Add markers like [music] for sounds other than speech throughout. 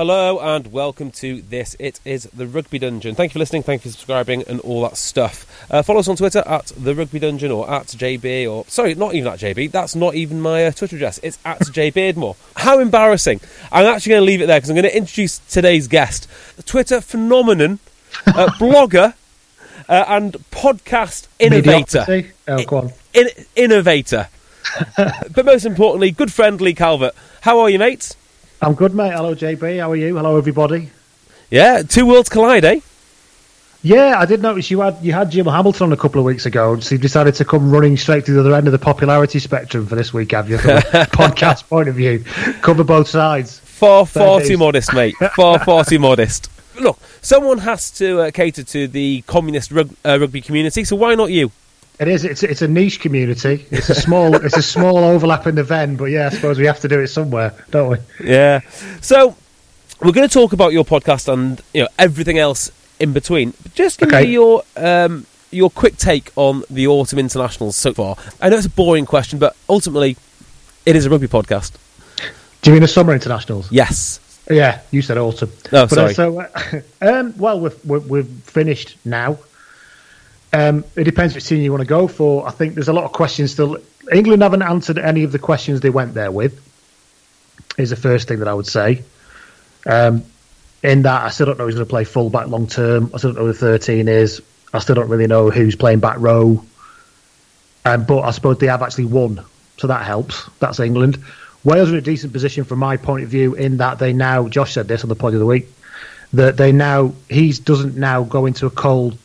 Hello and welcome to this. It is the Rugby Dungeon. Thank you for listening, thank you for subscribing and all that stuff. Uh, follow us on Twitter at the Rugby Dungeon or at JB or sorry, not even at JB. That's not even my uh, Twitter address. It's at [laughs] J Beardmore. How embarrassing! I'm actually going to leave it there because I'm going to introduce today's guest, the Twitter phenomenon, uh, [laughs] blogger, uh, and podcast innovator. Oh, go on. In- innovator, [laughs] but most importantly, good friend Lee Calvert. How are you, mates? I'm good, mate. Hello, JB. How are you? Hello, everybody. Yeah, two worlds collide, eh? Yeah, I did notice you had you had Jim Hamilton on a couple of weeks ago, so you decided to come running straight to the other end of the popularity spectrum for this week, have you? From a [laughs] podcast point of view, cover both sides. Far, Fair far dues. too modest, mate. [laughs] Far, far too modest. Look, someone has to uh, cater to the communist rug- uh, rugby community, so why not you? It is. It's it's a niche community. It's a small it's a small overlap in the Venn, but yeah, I suppose we have to do it somewhere, don't we? Yeah. So we're going to talk about your podcast and you know everything else in between. But just give Okay. me your um, your quick take on the autumn internationals so far. I know it's a boring question, but ultimately, it is a rugby podcast. Do you mean the summer internationals? Yes. Yeah, you said autumn. Oh, But, uh, sorry. so, uh, [laughs] um, well, we've, we've, we've finished now. Um, it depends which team you want to go for. I think there's a lot of questions still. England haven't answered any of the questions they went there with. Is the first thing that I would say. Um, in that, I still don't know who's going to play fullback long term. I still don't know who the 13 is. I still don't really know who's playing back row. Um, but I suppose they have actually won, so that helps. That's England. Wales are in a decent position from my point of view in that they now. Josh said this on the pod of the week that they now he doesn't now go into a cold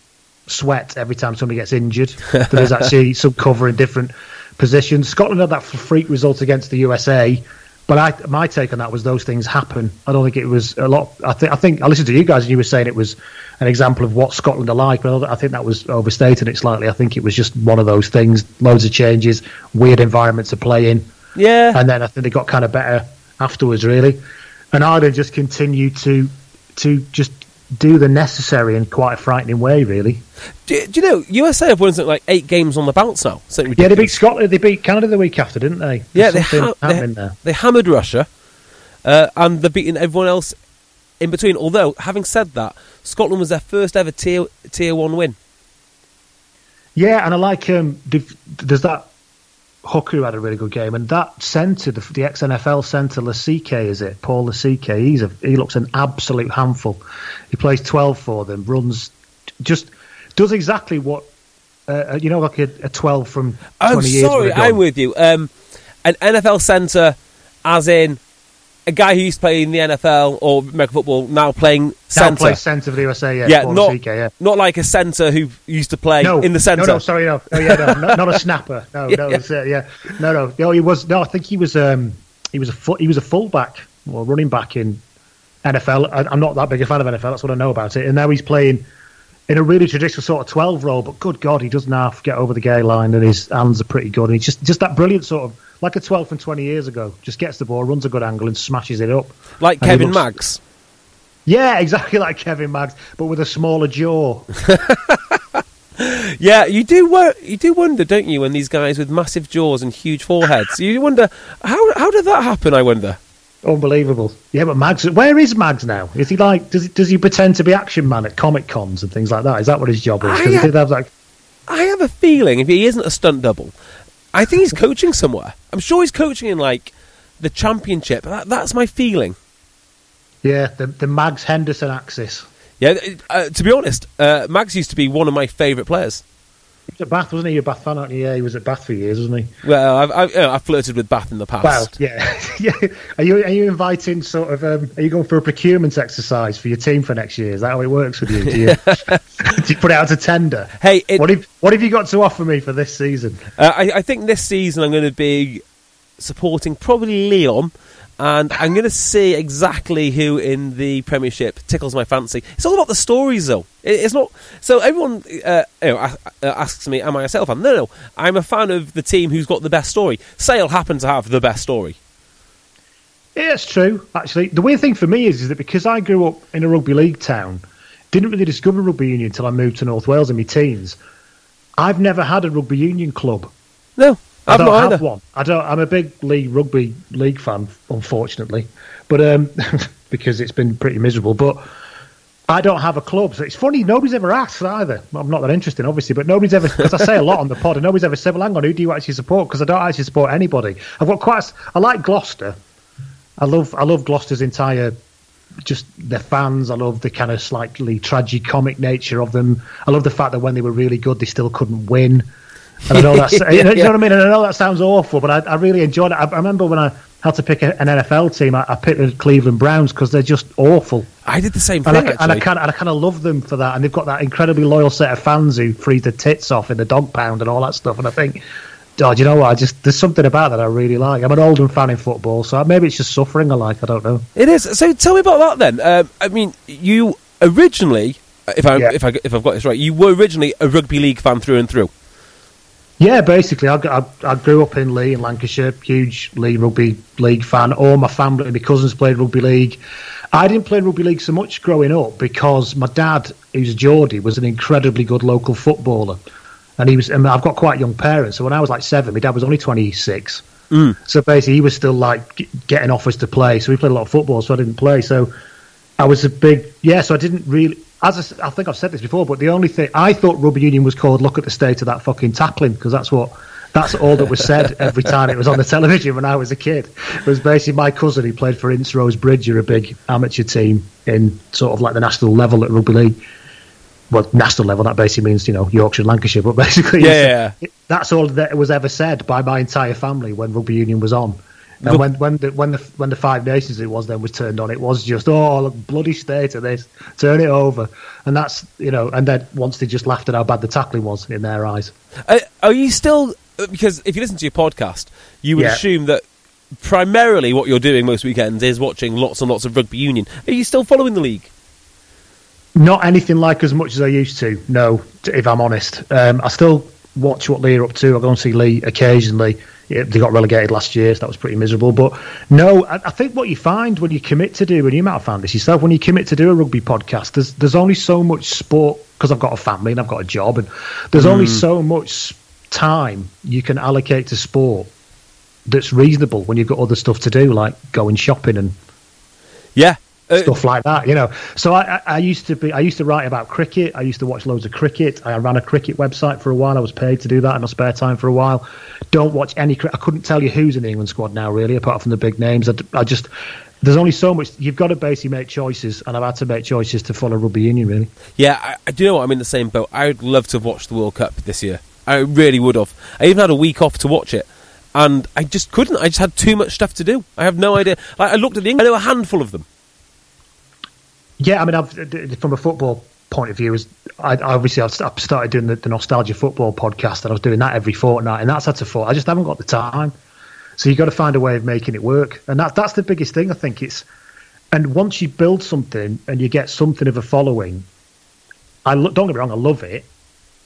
sweat every time somebody gets injured. [laughs] there's actually some cover in different positions. Scotland had that freak result against the USA. But I, my take on that was those things happen. I don't think it was a lot. I think I think I listened to you guys and you were saying it was an example of what Scotland are like, but I think that was overstating it slightly. I think it was just one of those things. Loads of changes, weird environment to play in, Yeah. and then I think they got kind of better afterwards, really. And Ireland just continued to to just do the necessary in quite a frightening way, really. do, do you know USA have won something like eight games on the bounce now? Yeah, they beat Scotland. They beat Canada the week after, didn't they? Yeah, they, ha- they, they hammered Russia, uh, and they're beating everyone else in between. Although, having said that, Scotland was their first ever tier tier one win. Yeah, and I like um. There's that hooker who had a really good game, and that centre, the, the ex NFL centre, Lasike, is it? Paul Lasike. He's a he looks an absolute handful. He plays twelve for them, runs, just does exactly what. Uh, you know, like a, a twelve from I'm. Oh, sorry, would have done. I'm with you. Um, an NFL centre, as in a guy who used to play in the NFL or American football, now playing Now centre. plays centre for the USA. Yeah, yeah, not Lasike, yeah. not like a centre who used to play no, in the centre. No, no, sorry, no, oh, yeah, no, not, not a [laughs] snapper. No, Yeah, no, yeah. uh, yeah, no, no, no. He was no. I think he was um, he was a full, he was a fullback or running back in NFL. I, I'm not that big a fan of NFL. That's what I know about it. And now he's playing in a really traditional sort of 12 role. But good God, he doesn't half get over the gain line, and his hands are pretty good. And he's just just that brilliant sort of like a 12 from 20 years ago. Just gets the ball, runs a good angle, and smashes it up. like And Kevin looks- Maggs. Yeah, [laughs] exactly like Kevin Maggs, but with a smaller jaw. [laughs] Yeah, you do. wor- you do wonder, don't you, when these guys with massive jaws and huge foreheads? You wonder how how did that happen? I wonder. Unbelievable. Yeah, but Maggs, where is Maggs now? Is he like, does he, does he pretend to be Action Man at Comic Cons and things like that? Is that what his job is? 'Cause he did have like, I have a feeling if he isn't a stunt double, I think he's coaching somewhere. I'm sure he's coaching in like the championship. That, that's my feeling. Yeah, the the Maggs Henderson axis. Yeah, uh, to be honest, uh, Maggs used to be one of my favourite players. At Bath, wasn't he? You're a Bath fan, aren't you? Yeah, he was at Bath for years, wasn't he? Well, I've, I've, I've flirted with Bath in the past. Well, yeah, [laughs] yeah. Are you are you inviting sort of? Um, are you going for a procurement exercise for your team for next year? Is that how it works with you? Do you, [laughs] do you put it out to tender? Hey, it- what have what have you got to offer me for this season? Uh, I, I think this season I'm going to be supporting probably Leon, and I'm going to see exactly who in the Premiership tickles my fancy. It's all about the stories, though. It's not. So everyone uh, you know, asks me, "Am I a Sale fan?" No, no. I'm a fan of the team who's got the best story. Sale happen to have the best story. Yeah, it's true. Actually, the weird thing for me is, is that because I grew up in a rugby league town, didn't really discover rugby union until I moved to North Wales in my teens. I've never had a rugby union club. No, I I've don't have either. one. I don't. I'm a big league rugby league fan, unfortunately, but um, [laughs] because it's been pretty miserable. But I don't have a club, so it's funny. Nobody's ever asked either. I'm not that interesting, obviously, but nobody's ever because I say a lot on the pod, and nobody's ever said, "Well, hang on, who do you actually support?" Because I don't actually support anybody. I've got quite. a I like Gloucester. I love. I love Gloucester's entire. Just their fans. I love the kind of slightly tragic-comic nature of them. I love the fact that when they were really good, they still couldn't win. And I know that's, [laughs] you know what I mean? And I know that sounds awful, but I, I really enjoyed it. I, I remember when I had to pick a, an NFL team, I, I picked the Cleveland Browns because they're just awful. I did the same And thing. I, and I kind of, and I kind of love them for that. And they've got that incredibly loyal set of fans who freeze their tits off in the dog pound and all that stuff. And I think, oh, do you know what? I just there's something about that I really like. I'm an Oldham fan in football, so maybe it's just suffering I like. I don't know. It is. So tell me about that then. Um, I mean, you originally, if I Yeah. if I if I've got this right, you were originally a rugby league fan through and through. Yeah, basically, I, I, I grew up in Leigh in Lancashire, huge Leigh rugby league fan. All my family, my cousins played rugby league. I didn't play rugby league so much growing up because my dad, who's Geordie, was an incredibly good local footballer, and he was. And I've got quite young parents, so when I was like seven, my dad was only twenty six. Mm. So basically, he was still like g- getting offers to play. So we played a lot of football, so I didn't play. So I was a big yeah. So I didn't really. As I, I think I've said this before, but the only thing I thought rugby union was called "Look at the state of that fucking tackling" because that's what that's all that was said [laughs] every time it was on the television when I was a kid. It was basically my cousin who played for Ince Rose Bridge, a big amateur team in sort of like the national level at rugby league. Well, national level that basically means you know Yorkshire, and Lancashire, but basically Yeah, yeah, it- that's all that was ever said by my entire family when rugby union was on. And Rug- when when the when the when the Five Nations it was then was turned on, it was just oh look, bloody state of this, turn it over, and that's you know, and then once they just laughed at how bad the tackling was in their eyes. Uh, are you still? uh, Because if you listen to your podcast, you would Yeah. assume that primarily what you're doing most weekends is watching lots and lots of rugby union. Are you still following the league? Not anything like as much as I used to. No, if I'm honest, um, I still watch what Leigh are up to. I go and see Leigh occasionally. Yeah, they got relegated last year, so that was pretty miserable. But no, I, I think what you find when you commit to do, and you might have found this yourself, when you commit to do a rugby podcast, there's there's only so much sport because I've got a family and I've got a job, and there's only mm. so much time you can allocate to sport that's reasonable when you've got other stuff to do, like going shopping and Yeah. Uh, stuff like that, you know. So I, I, used to be, I used to write about cricket. I used to watch loads of cricket. I ran a cricket website for a while. I was paid to do that in my spare time for a while. Don't watch any. I couldn't tell you who's in the England squad now, really, apart from the big names. I, I just there's only so much. You've got to basically make choices, and I've had to make choices to follow rugby union, really. Yeah, I, I do you know what I'm in the same boat. I would love to have watched the World Cup this year. I really would have. I even had a week off to watch it, and I just couldn't. I just had too much stuff to do. I have no idea. Like, I looked at the England. I know a handful of them. Yeah, I mean, I've, from a football point of view, is I, obviously I've, I've started doing the, the nostalgia football podcast, and I was doing that every fortnight, and that's had to fall. I just haven't got the time. So you've got to find a way of making it work, and that that's the biggest thing. I think it's, and once you build something and you get something of a following, I lo- don't get me wrong, I love it,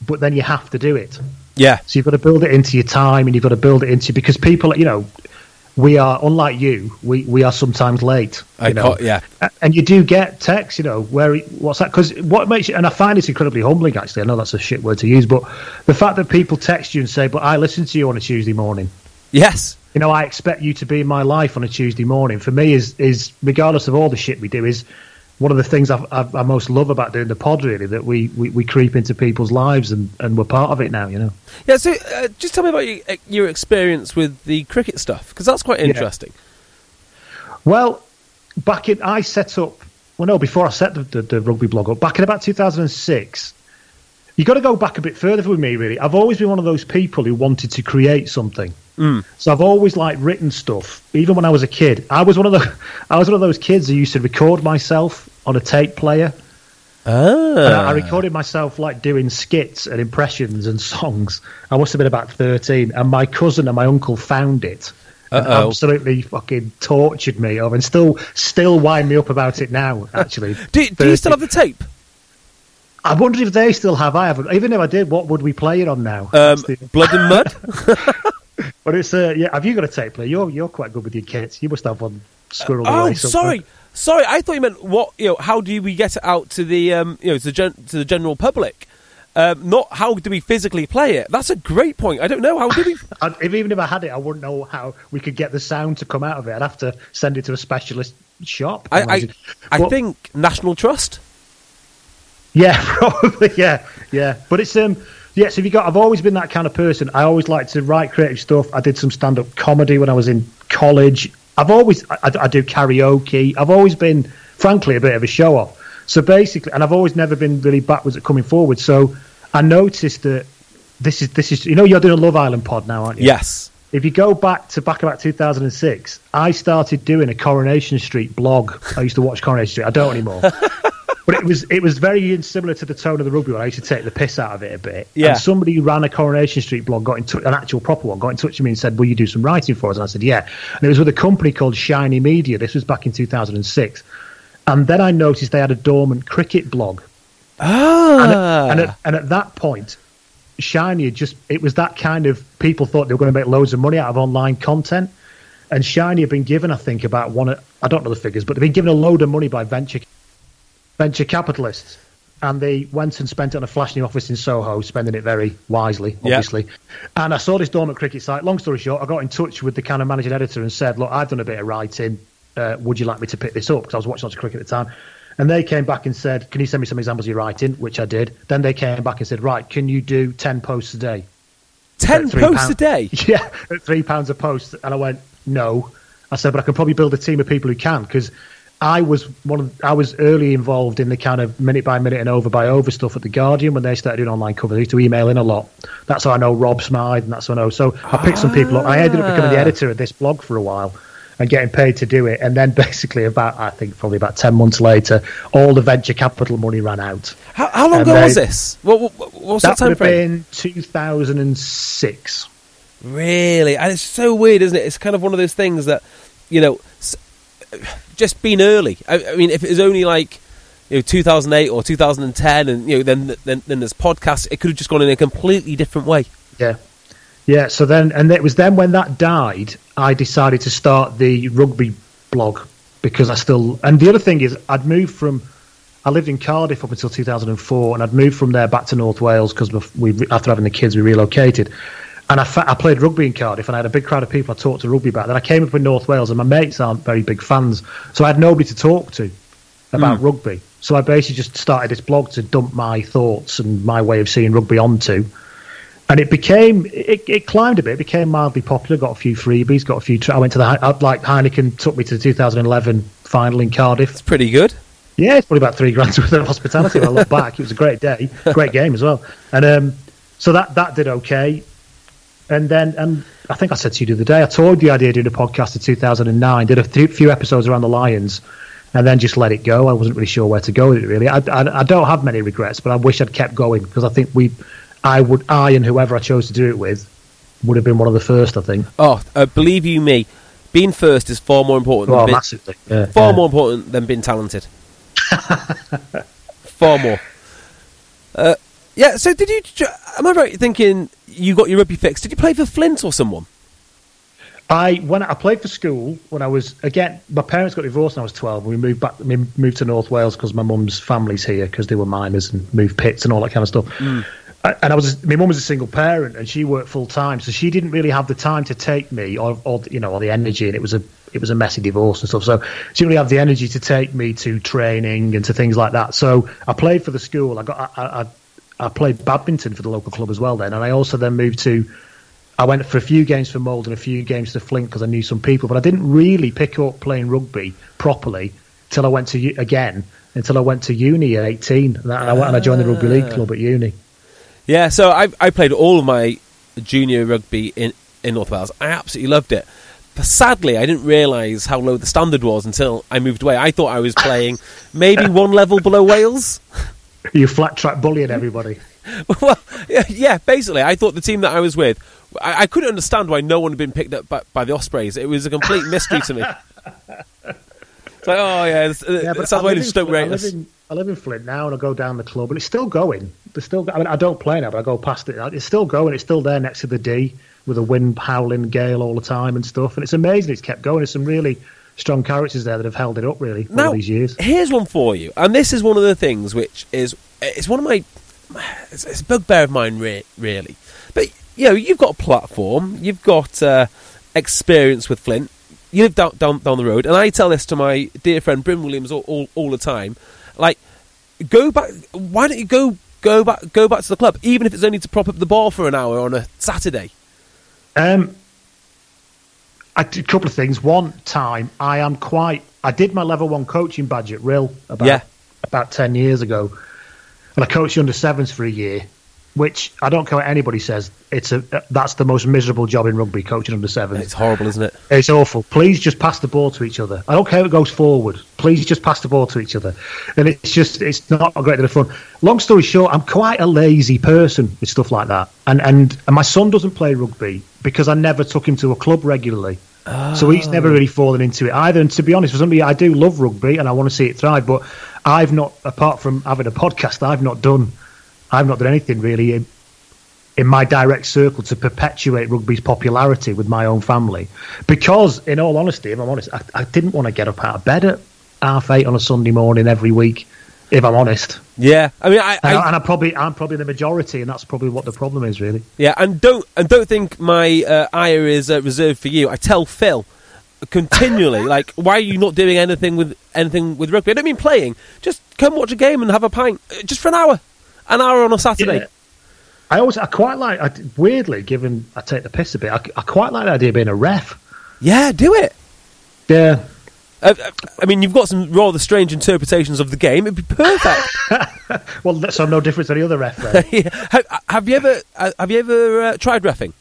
but then you have to do it. Yeah, So you've got to build it into your time, and you've got to build it into because people, you know, we are unlike you. We we are sometimes late. I you know? yeah. And you do get texts, you know, where what's that? Because what makes you, and I find it's incredibly humbling. Actually, I know that's a shit word to use, but the fact that people text you and say, "But I listen to you on a Tuesday morning." yes, You know, I expect you to be in my life on a Tuesday morning. For me, is is regardless of all the shit we do, is one of the things I, I, I most love about doing the pod, really, that we, we, we creep into people's lives and, and we're part of it now. You know. Yeah. So, uh, just tell me about your, uh, your experience with the cricket stuff because that's quite interesting. Well, back in I set up. Well, no, before I set the, the, the rugby blog up, back in about 2006. you've got to go back a bit further with me, really. I've always been one of those people who wanted to create something. So I've always like written stuff, even when I was a kid. I was one of the, [laughs] I was one of those kids who used to record myself on a tape player. And I, I recorded myself like doing skits and impressions and songs. I must have been about thirteen, and my cousin and my uncle found it. Uh-oh. absolutely fucking tortured me over, and still still wind me up about it now. Actually, [laughs] Do, do you still have the tape? I wonder if they still have. I haven't. Even if I did, what would we play it on now? Um, the- Blood and Mud. [laughs] [laughs] but it's uh, yeah. Have you got a tape player? You're you're quite good with your kits. You must have one squirreled Oh, away. somewhere. sorry, sorry. I thought you meant what? You know, how do we get it out to the um, you know to the, gen- to the general public? Um, not how do we physically play it? That's a great point. I don't know how do we. [laughs] If, even if I had it, I wouldn't know how we could get the sound to come out of it. I'd have to send it to a specialist shop. I I. I But- think National Trust. Yeah, [laughs] probably. Yeah, yeah. But it's um, yeah. So if you got, I've always been that kind of person. I always like to write creative stuff. I did some stand-up comedy when I was in college. I've always, I, I do karaoke. I've always been, frankly, a bit of a show-off. So basically, and I've always never been really backwards at coming forward. So I noticed that this is this is, you know, you're doing a Love Island pod now, aren't you? Yes. If you go back to back about 2006, I started doing a Coronation Street blog. I used to watch Coronation Street. I don't anymore. [laughs] but it was it was very similar to the tone of the rugby one. I used to take the piss out of it a bit. Yeah. And somebody who ran a Coronation Street blog got in touch, an actual proper one, got in touch with me and said, "Will you do some writing for us?" And I said, "Yeah." And it was with a company called Shiny Media. This was back in 2006. And then I noticed they had a dormant cricket blog. And, Ah. at, and, at, and at that point, Shiny had just, it was that kind of people thought they were going to make loads of money out of online content. And Shiny had been given, I think, about one, I don't know the figures, but they've been given a load of money by venture venture capitalists. And they went and spent it on a flash new office in Soho, spending it very wisely, obviously. And I saw this dormant cricket site. Long story short, I got in touch with the kind of managing editor and said, Look, I've done a bit of writing. Uh, would you like me to pick this up? Because I was watching lots of cricket at the time. And they came back and said, Can you send me some examples of your writing? Which I did. Then they came back and said, Right, can you do 10 posts a day? Ten posts pound- a day. [laughs] Yeah, at three pounds a post. And I went, no. I said, but I can probably build a team of people who can because I was one of I was early involved in the kind of minute by minute and over by over stuff at the Guardian when they started doing online cover. They used to email in a lot. That's how I know Rob Smyth and that's how I know. So I picked some people up. I ended up becoming the Ah. editor of this blog for a while and getting paid to do it. And then [laughs] basically about I think probably about ten months later, all the venture capital money ran out. How, how long ago was this? What, what, that, That time would have frame? been two thousand and six. Really, and it's so weird, isn't it? It's kind of one of those things that you know, just been early. I, I mean, if it was only like you know 2008 or 2010, and you know, then then then there's podcasts, it could have just gone in a completely different way. Yeah. Yeah, so then, and it was then when that died, I decided to start the rugby blog because I still, and the other thing is, I'd moved from, I lived in Cardiff up until 2004, and I'd moved from there back to North Wales because after having the kids, we relocated. And I, fa- I played rugby in Cardiff, and I had a big crowd of people I talked to rugby about. Then I came up in North Wales, and my mates aren't very big fans, so I had nobody to talk to about rugby. So I basically just started this blog to dump my thoughts and my way of seeing rugby onto and it became it, it climbed a bit. It became mildly popular. Got a few freebies. Got a few. Tra- I went to the uh, like Heineken took me to the 2011 final in Cardiff. It's pretty good. Yeah, it's probably about three grand [laughs] worth of hospitality. When I look back, it was a great day, great [laughs] game as well. And um, so that that did okay. And then, and I think I said to you the other day, I the idea of doing a podcast in 2009. Did a th- few episodes around the Lions, and then just let it go. I wasn't really sure where to go with it. Really, I, I, I don't have many regrets, but I wish I'd kept going because I think we, I would, I and whoever I chose to do it with, would have been one of the first. I think. Oh, uh, believe you me, being first is far more important. Well, than being, massively. Yeah, far yeah. more important than being talented. [laughs] far more. Uh, yeah. So, did you? Am I right thinking you got your rugby fix? Did you play for Flint or someone? I when I played for school when I was again my parents got divorced when I was twelve. We moved back we moved to North Wales because my mum's family's here because they were miners and moved pits and all that kind of stuff. Mm. I- and I was my mum was a single parent and she worked full time, so she didn't really have the time to take me or, or you know or the energy, and it was a it was a messy divorce and stuff. So she didn't really have the energy to take me to training and to things like that. So I played for the school. I got I, I, I played badminton for the local club as well then, and I also then moved to. I went for a few games for Mold and a few games to Flint because I knew some people, but I didn't really pick up playing rugby properly till I went to again until I went to uni at 18. And I, went and I joined the rugby league club at uni. Yeah, so I, I played all of my junior rugby in, in North Wales. I absolutely loved it. But sadly, I didn't realise how low the standard was until I moved away. I thought I was playing [laughs] maybe one level below Wales. You flat track bullying everybody. [laughs] well, yeah, yeah, basically, I thought the team that I was with, I, I couldn't understand why no one had been picked up by, by the Ospreys. It was a complete mystery to me. [laughs] It's like, oh yeah, it's, uh, Yeah, it but sounds I like live, it's in Stoke Flint, I, live in, I live in Flint now, and I go down the club, and it's still going. There's still, I mean, I don't play now, but I go past it. It's still going. It's still there next to the Dee with a wind howling gale all the time and stuff. And it's amazing. It's kept going. There's some really strong characters there that have held it up really Now, all these years. here's one for you, and this is one of the things which is it's one of my it's, it's a bugbear of mine, re- really. But you know, you've got a platform, you've got uh, experience with Flint, you live down, down down the road, and I tell this to my dear friend Bryn Williams all, all, all the time, like go back. Why don't you go go back go back to the club, even if it's only to prop up the bar for an hour on a Saturday? Um, I did a couple of things. One time, I am quite. I did my level one coaching badge at Rhyl about Yeah. about ten years ago, and I coached under sevens for a year. Which I don't care what anybody says. It's a that's the most miserable job in rugby, coaching under sevens. It's horrible, isn't it? It's awful. Please just pass the ball to each other. I don't care if it goes forward. Please just pass the ball to each other. And it's just, it's not a great deal of fun. Long story short, I'm quite a lazy person with stuff like that. And, and, and my son doesn't play rugby because I never took him to a club regularly. So he's never oh. really fallen into it either. And to be honest, for somebody, I do love rugby and I want to see it thrive. But I've not, apart from having a podcast, I've not done, I've not done anything really in, in my direct circle to perpetuate rugby's popularity with my own family. Because, in all honesty, if I'm honest, I, I didn't want to get up out of bed at half eight on a Sunday morning every week. If I'm honest, Yeah, I mean, I, and, I I, and I probably I'm probably the majority, and that's probably what the problem is, really. Yeah, and don't and don't think my uh, ire is uh, reserved for you. I tell Phil continually, [laughs] like, why are you not doing anything with anything with rugby? I don't mean playing. Just come watch a game and have a pint, uh, just for an hour, an hour on a Saturday. Yeah. I always I quite like I, weirdly, given I take the piss a bit, I, I quite like the idea of being a ref. Yeah, do it. Yeah, Uh, uh, I mean, you've got some rather strange interpretations of the game. It'd be perfect. [laughs] well, that's so no difference to any other ref. Then. [laughs] Yeah. have, have you ever uh, have you ever uh, tried refing?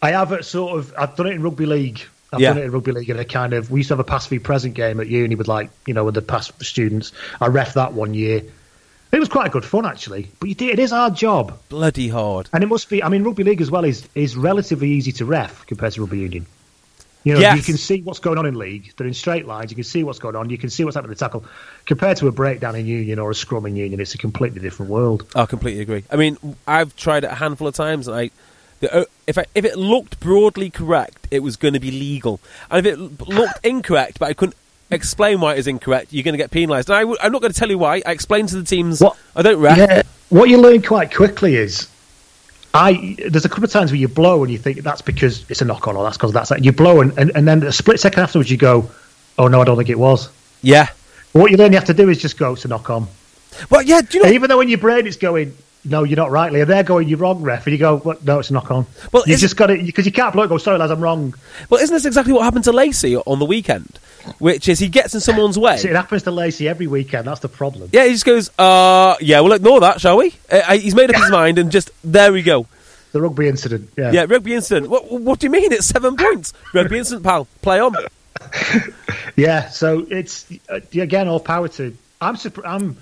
I have sort of I've done it in rugby league. I've Yeah. done it in rugby league, and a kind of we used to have a past v present game at uni with like you know with the past students. I ref that one year. It was quite good fun actually, but you it is our job, Bloody hard. and it must be. I mean, rugby league as well is is relatively easy to ref compared to rugby union. You know, Yes. you can see what's going on in league. They're in straight lines. You can see what's going on. You can see what's happening in the tackle. Compared to a breakdown in union or a scrum in union, it's a completely different world. I completely agree. I mean, I've tried it a handful of times, and I, the, uh, if I, if it looked broadly correct, it was going to be legal, and if it looked incorrect, but I couldn't explain why it was incorrect, you're going to get penalised. And I w- I'm not going to tell you why. I explained to the teams. What- I don't ref. Yeah, what you learn quite quickly is, I there's a couple of times where you blow and you think that's because it's a knock on or that's because that's that. You blow and, and, and then a split second afterwards you go, oh no, I don't think it was. Yeah. But what you then have to do is just go it's a knock on. Well, yeah. Do you know? Even though in your brain it's going, no, you're not right, Leah. They're going, you're wrong, ref, and you go, what? no, it's a knock on. Well, you just got it because you can't blow it. Go, sorry, lads, I'm wrong. Well, isn't this exactly what happened to Lacey on the weekend? Which is he gets in someone's way. See, it happens to Lacey every weekend. That's the problem. Yeah, he just goes, uh, yeah, we'll ignore that, shall we? Uh, he's made up his [laughs] mind, and just there we go. The rugby incident. Yeah. Yeah, rugby incident. What, what do you mean? It's seven points. Rugby incident, pal. Play on. [laughs] Yeah, so it's uh, again all power to. I'm surprised. I'm.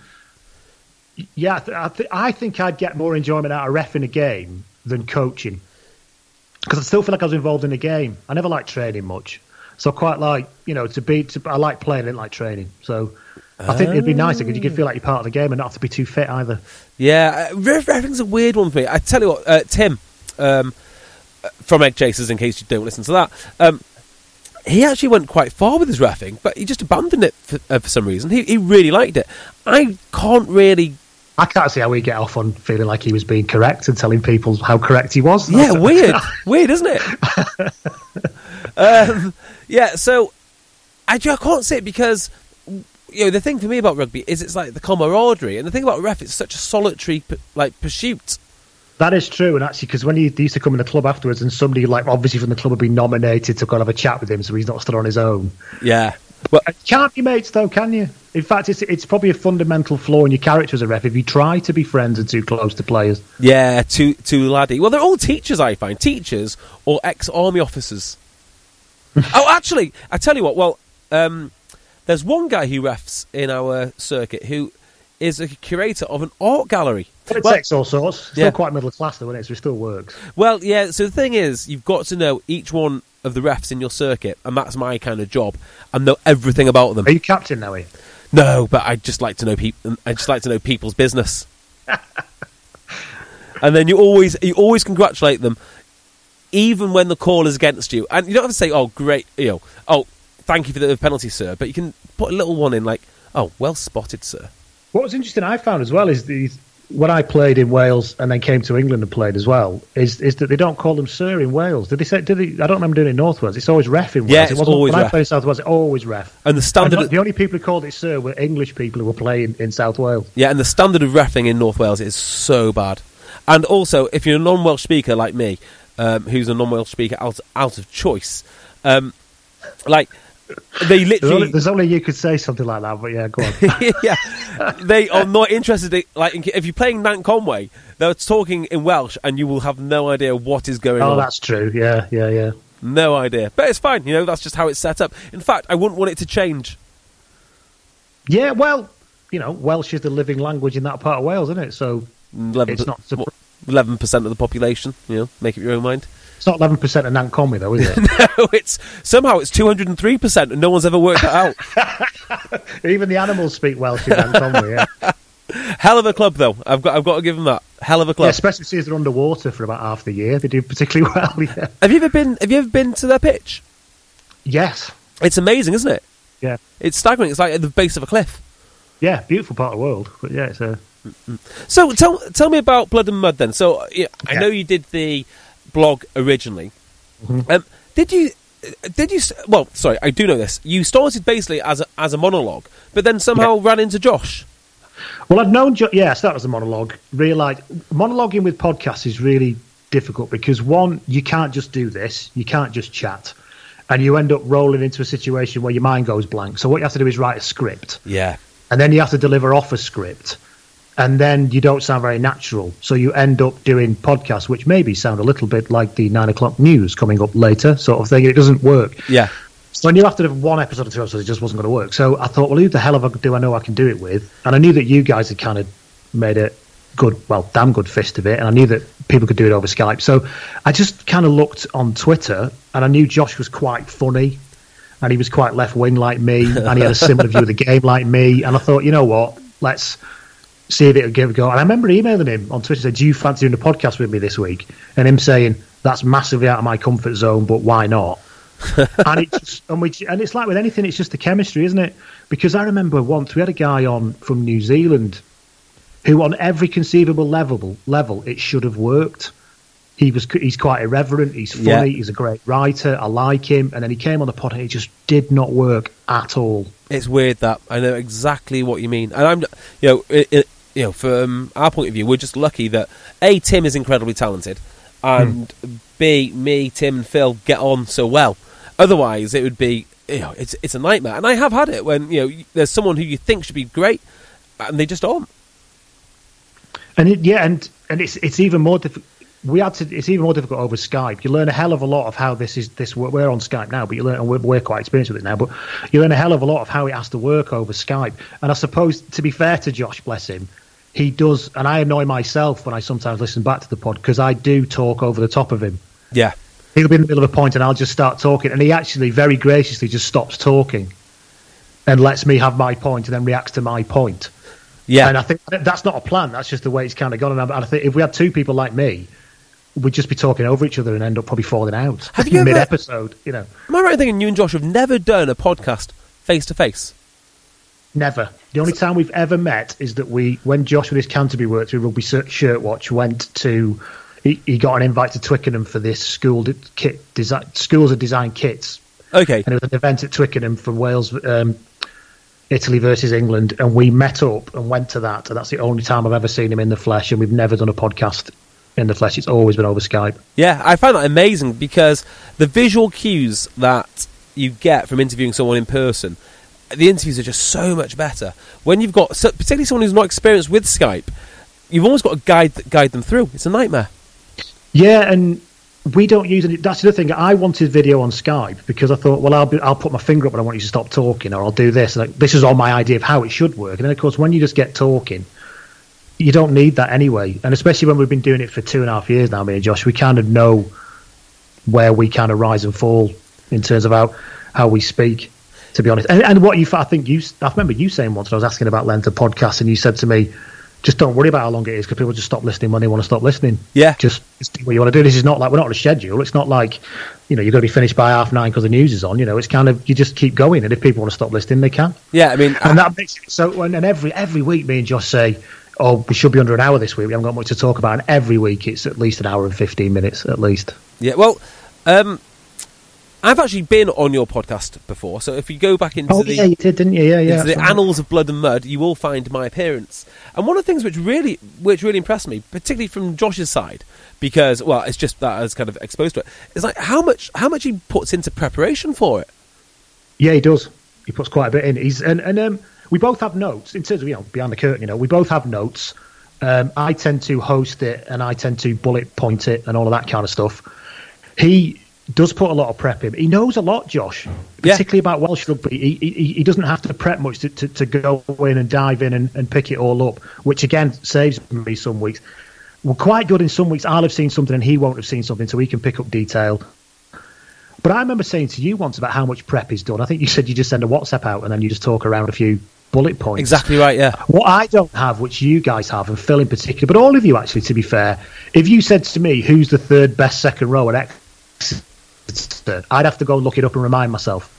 Yeah, I, th- I, th- I think I'd get more enjoyment out of refing a game than coaching because I still feel like I was involved in the game. I never liked training much, so I quite like you know to be. To, I like playing, I didn't like training. So I think it'd be nicer because you could feel like you're part of the game and not have to be too fit either. Yeah, uh, refing's a weird one for me. I tell you what, uh, Tim um, uh, from Egg Chasers, in case you don't listen to that, um, he actually went quite far with his refing, but he just abandoned it for, uh, for some reason. He, he really liked it. I can't really. I can't see how he get off on feeling like he was being correct and telling people how correct he was. Yeah, [laughs] weird, weird, isn't it? um, yeah, so I, I can't say it because you know the thing for me about rugby is it's like the camaraderie, and the thing about ref it's such a solitary like pursuit. That is true, and actually, because when he used to come in the club afterwards, and somebody like obviously from the club had been nominated to go and have a chat with him, so he's not stood on his own. Yeah, well, You can't be mates though, can you? In fact, it's it's probably a fundamental flaw in your character as a ref if you try to be friends and too close to players. yeah, too too laddie. Well, they're all teachers, I find teachers or ex army officers. [laughs] oh, actually, I tell you what. Well, um, there's one guy who refs in our circuit who is a curator of an art gallery. But it Well- takes all sorts. Still Yeah. quite middle class though, isn't it? So it still works. Well, yeah. So the thing is, you've got to know each one of the refs in your circuit, and that's my kind of job. and know everything about them. Are you captain now? Ian? No, but I just like to know people. I just like to know people's business. [laughs] and then you always you always congratulate them, even when the call is against you. And you don't have to say, "Oh, great," you know, "Oh, thank you for the penalty, sir." But you can put a little one in, like, "Oh, well spotted, sir." What was interesting I found as well is the when I played in Wales and then came to England and played as well is is that they don't call them sir in Wales. Did they say? Did they? I don't remember doing it in North Wales. It's always ref in Wales. Yeah, it wasn't, always when ref. I played in South Wales. It always ref. And the And standard, not- the only people who called it sir were English people who were playing in South Wales. yeah, and the standard of refing in North Wales is so bad. And also, if you're a non-Welsh speaker like me, um, who's a non-Welsh speaker out out of choice, um, like they There's literally only, there's only you could say something like that, but yeah, go on. [laughs] yeah, they are not interested. In, like, in- if you're playing Nant Conwy, they're talking in Welsh, and you will have no idea what is going oh, on. Oh, that's true. Yeah, yeah, yeah. No idea, but it's fine. You know, that's just how it's set up. In fact, I wouldn't want it to change. Yeah, well, you know, Welsh is the living language in that part of Wales, isn't it? So Eleven, It's not eleven percent of the population. You know, make up your own mind. It's not 11% of Nant Conwy, though, is it? [laughs] no, it's somehow it's two hundred and three percent, and no one's ever worked that out. [laughs] Even the animals speak Welsh in Nant Conwy, yeah. [laughs] Hell of a club, though. I've got, I've got to give them that. Hell of a yeah. club. Especially since they're underwater for about half the year. They do particularly well, yeah. have you ever been? Have you ever been to their pitch? Yes. It's amazing, isn't it? Yeah. It's staggering. It's like at the base of a cliff. Yeah, beautiful part of the world. But yeah, it's a. So tell tell me about Blood and Mud then. So yeah, I Yeah. know you did the blog originally. Mm-hmm. Um, did you? Did you? Well, sorry, I do know this. You started basically as a, as a monologue, but then somehow ran into Josh. Well, I'd known. Jo- yeah, I started as a monologue. Realised monologuing with podcasts is really difficult because one, you can't just do this. You can't just chat, and you end up rolling into a situation where your mind goes blank. So what you have to do is write a script. Yeah, and then you have to deliver off a script and then you don't sound very natural. So you end up doing podcasts which maybe sound a little bit like the nine o'clock news coming up later sort of thing it doesn't work. Yeah, so i knew after one episode or two episodes it just wasn't going to work. So i thought well who the hell have I, do i know i can do it with? And i knew that you guys had kind of made a good well damn good fist of it and i knew that people could do it over skype. So i just kind of looked on twitter and i knew josh was quite funny and he was quite left wing like me, and he had a similar [laughs] view of the game like me. And I thought, you know what, let's see if it would give it a go. And I remember emailing him on Twitter, said, "Do you fancy doing a podcast with me this week?" And him saying, "That's massively out of my comfort zone, but why not?" [laughs] and it just, and, we, and it's like with anything, it's just the chemistry, isn't it? Because I remember once we had a guy on from New Zealand who, on every conceivable level, level, it should have worked. He was he's quite irreverent. He's funny. Yeah. He's a great writer. I like him. And then he came on the pod and it just did not work at all. it's weird that I know exactly what you mean, and I'm, you know, it, it, you know, from our point of view, we're just lucky that a Tim is incredibly talented, and hmm. b me, Tim, and Phil get on so well. Otherwise, it would be, you know, it's it's a nightmare. And I have had it when you know there's someone who you think should be great, and they just aren't. And it, yeah, and and it's it's even more difficult. We had to. It's even more difficult over Skype. You learn a hell of a lot of how this is. This we're on Skype now, but you learn. And we're, we're quite experienced with it now. But you learn a hell of a lot of how it has to work over Skype. And I suppose, to be fair to Josh, bless him, he does. And I annoy myself when I sometimes listen back to the pod because I do talk over the top of him. Yeah, He'll be in the middle of a point, and I'll just start talking, and he actually very graciously just stops talking and lets me have my point, and then reacts to my point. yeah. And I think that's not a plan. That's just the way it's kind of gone. And I, and I think if we had two people like me, we'd just be talking over each other and end up probably falling out Have you [laughs] mid episode. You know, Am I right in thinking you and Josh have never done a podcast face to face? Never. The only time we've ever met is that we, when Josh with his Canterbury work through Rugby Shirt Watch, went to, he, he got an invite to Twickenham for this school kit design, schools of design kits, Okay. and it was an event at Twickenham from Wales, um, Italy versus England, and we met up and went to that, and that's the only time I've ever seen him in the flesh, and we've never done a podcast in the flesh. It's always been over Skype. Yeah, I find that amazing because the visual cues that you get from interviewing someone in person, the interviews are just so much better. When you've got, so- particularly someone who's not experienced with Skype, you've always got to guide guide them through. It's a nightmare. Yeah, and we don't use it. That's the thing. I wanted video on Skype because I thought, well, I'll be, I'll put my finger up when I want you to stop talking, or I'll do this. Like this is all my idea of how it should work. And then, of course, when you just get talking, you don't need that anyway. And especially when we've been doing it for two and a half years now, me and Josh, we kind of know where we kind of rise and fall in terms of how how we speak. To be honest, and, and what you, I think you, I remember you saying once when I was asking about length of podcast, and you said to me, just don't worry about how long it is because people just stop listening when they want to stop listening. Yeah. Just, just do what you want to do. This is not like we're not on a schedule. It's not like you know you're going to be finished by half nine because the news is on. You know, it's kind of you just keep going, and if people want to stop listening, they can. Yeah, I mean, And that makes it so. And, and every every week, me and Josh say, "Oh, we should be under an hour this week. We haven't got much to talk about." And every week, it's at least an hour and fifteen minutes, at least. yeah. Well, um, I've actually been on your podcast before, so if you go back into Oh the yeah, you did, didn't you? Yeah, yeah. the right. annals of blood and mud, you will find my appearance. And one of the things which really, which really impressed me, particularly from Josh's side, because well, it's just that I was kind of exposed to it, is like how much how much he puts into preparation for it. Yeah, he does. He puts quite a bit in. He's and and um, we both have notes in terms of you know behind the curtain. You know, we both have notes. Um, I tend to host it and I tend to bullet point it and all of that kind of stuff. He does put a lot of prep in. He knows a lot, Josh, Yeah. particularly about Welsh rugby. He, he, he doesn't have to prep much to, to, to go in and dive in and, and pick it all up, which again saves me some weeks. We're quite good in some weeks. I'll have seen something and he won't have seen something, so he can pick up detail. But I remember saying to you once about how much prep is done. I think you said you just send a WhatsApp out and then you just talk around a few bullet points. Exactly right. Yeah. What I don't have, which you guys have, and Phil in particular, but all of you actually, to be fair, if you said to me, who's the third best second row at Exeter, I'd have to go and look it up and remind myself.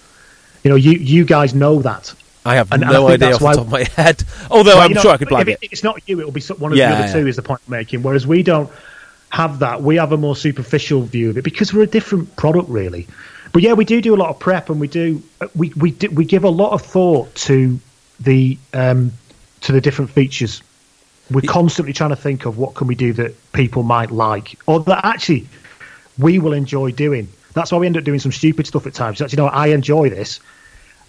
You know, you, you guys know that. I have And- and no I idea off the top of my head. [laughs] Although I'm know, sure I could blag if it. It's not you, it'll be one of Yeah, the other yeah. two, is the point I'm making. Whereas we don't have that. We have a more superficial view of it because we're a different product, really. But yeah, we do do a lot of prep, and we do we we do, we give a lot of thought to the um, to the different features. We're constantly trying to think of what can we do that people might like, or that actually we will enjoy doing. That's why we end up doing some stupid stuff at times. Actually, you know, I enjoy this.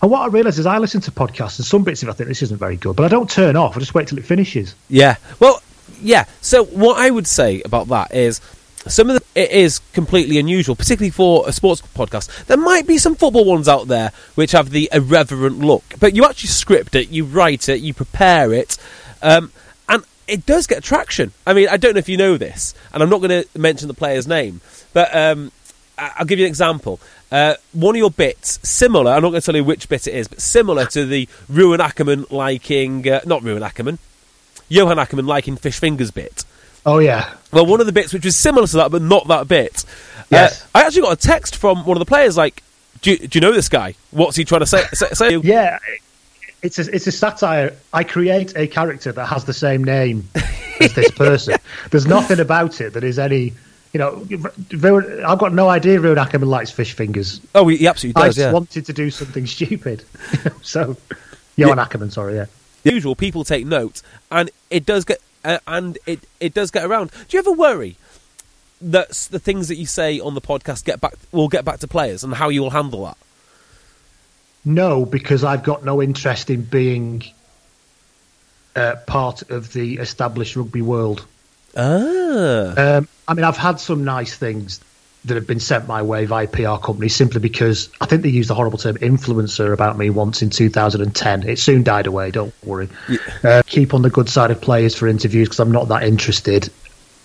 And what I realise is I listen to podcasts and some bits of it I think this isn't very good, but I don't turn off. I just wait till it finishes. Yeah. Well, yeah. So what I would say about that is some of the, it is completely unusual, particularly for a sports podcast. There might be some football ones out there which have the irreverent look, but you actually script it, you write it, you prepare it, um, and it does get traction. I mean, I don't know if you know this, and I'm not going to mention the player's name, but um, I'll give you an example. Uh, one of your bits, similar, I'm not going to tell you which bit it is, but similar to the Ruan Ackermann liking, uh, not Ruan Ackermann, Johan Ackermann liking fish fingers bit. Oh yeah, Well, one of the bits which was similar to that, but not that bit. Yes. Uh, I actually got a text from one of the players like, do you, do you know this guy? What's he trying to say? say, say? [laughs] yeah. It's a, it's a satire. I create a character that has the same name as this [laughs] person. There's nothing about it that is any. You know, I've got no idea Ruan Ackermann likes fish fingers. Oh, he, absolutely I does, just yeah. wanted to do something stupid. [laughs] so, Johan Ackermann, sorry, yeah. The usual, people take note, and it does get, uh, and it, it does get around. Do you ever worry that the things that you say on the podcast get back will get back to players, and how you will handle that? No, because I've got no interest in being uh, part of the established rugby world. Ah, Um, I mean, I've had some nice things that have been sent my way via PR companies simply because I think they used the horrible term influencer about me once in 2010. It soon died away, don't worry. Uh, keep on the good side of players for interviews because I'm not that interested.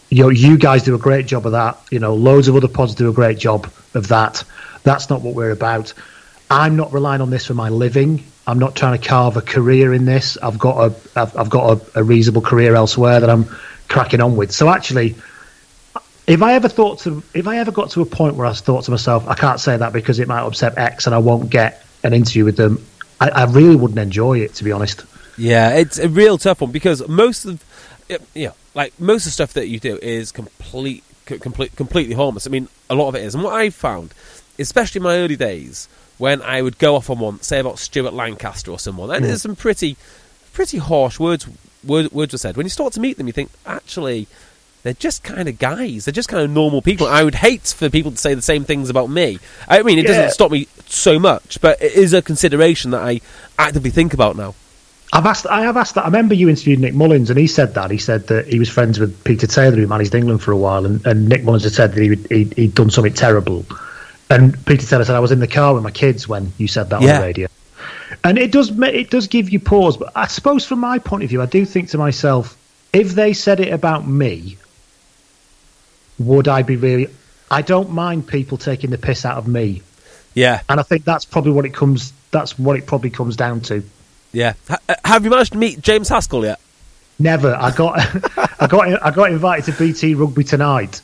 You know, you guys do a great job of that. You know, loads of other pods do a great job of that. That's not what we're about. I'm not relying on this for my living. I'm not trying to carve a career in this. I've got a, I've, I've got a, a reasonable career elsewhere that I'm cracking on with. So actually, if I ever thought to, if I ever got to a point where I thought to myself, I can't say that because it might upset X and I won't get an interview with them, I, I really wouldn't enjoy it to be honest. Yeah, it's a real tough one because most of, yeah, like most of the stuff that you do is complete, complete, completely harmless. I mean, a lot of it is, and what I found, especially in my early days, when I would go off on one, say about Stuart Lancaster or someone, and Mm. there's some pretty, pretty harsh words, word, words were said. When you start to meet them, you think actually. They're just kind of guys. They're just kind of normal people. I would hate for people to say the same things about me. I mean, it Yeah. doesn't stop me so much, but it is a consideration that I actively think about now. I've asked. I have asked that. I remember you interviewed Nick Mullins, and he said that. He said that he was friends with Peter Taylor, who managed England for a while, and, and Nick Mullins had said that he would, he'd, he'd done something terrible. And Peter Taylor said, "I was in the car with my kids when you said that on the radio." And it does. It does give you pause. But I suppose, from my point of view, I do think to myself, if they said it about me, would I be really? I don't mind people taking the piss out of me, Yeah, and I think that's probably what it comes. That's what it probably comes down to. yeah. Uh, have you managed to meet James Haskell yet? Never. I got [laughs] I got I got invited to BT Rugby tonight,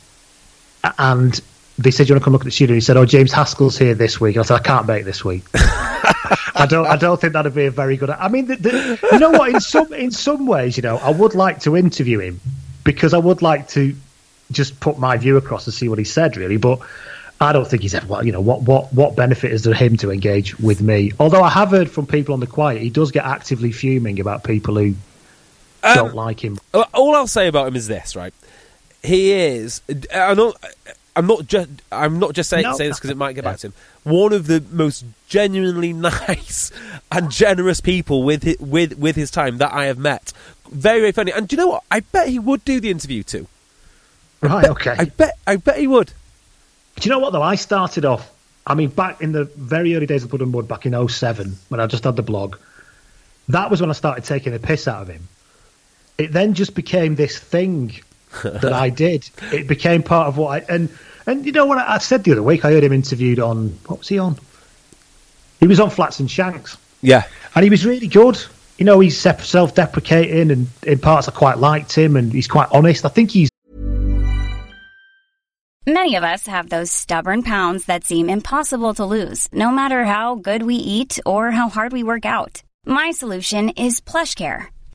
and they said, "Do you want to come look at the studio?" He said, "Oh, James Haskell's here this week." And I said, "I can't make this week." [laughs] I don't. I don't think that'd be a very good. I mean, the, the, you know what? In some in some ways, you know, I would like to interview him because I would like to just put my view across and see what he said, really. But I don't think he's ever. Well, you know, what what what benefit is there to him to engage with me? Although I have heard from people on the quiet, he does get actively fuming about people who Um, don't like him. All I'll say about him is this, right? He is. I'm not. I'm not just. I'm not just saying, No. saying this because it might get back to him. One of the most genuinely [laughs] nice and generous people with his, with with his time that I have met. Very very funny. And do you know what? I bet he would do the interview too. Right. Okay. I bet. I bet he would. Do you know what though? I started off. I mean, back in the very early days of Blood and Mud, back in 07, when I just had the blog. That was when I started taking the piss out of him. It then just became this thing [laughs] that I did. It became part of what I and and you know what I, I said the other week. I heard him interviewed on what was he on? He was on Flats and Shanks, Yeah. and he was really good. You know, he's self-deprecating, and in parts I quite liked him, and he's quite honest. I think he's Many of us have those stubborn pounds that seem impossible to lose, no matter how good we eat or how hard we work out. My solution is PlushCare.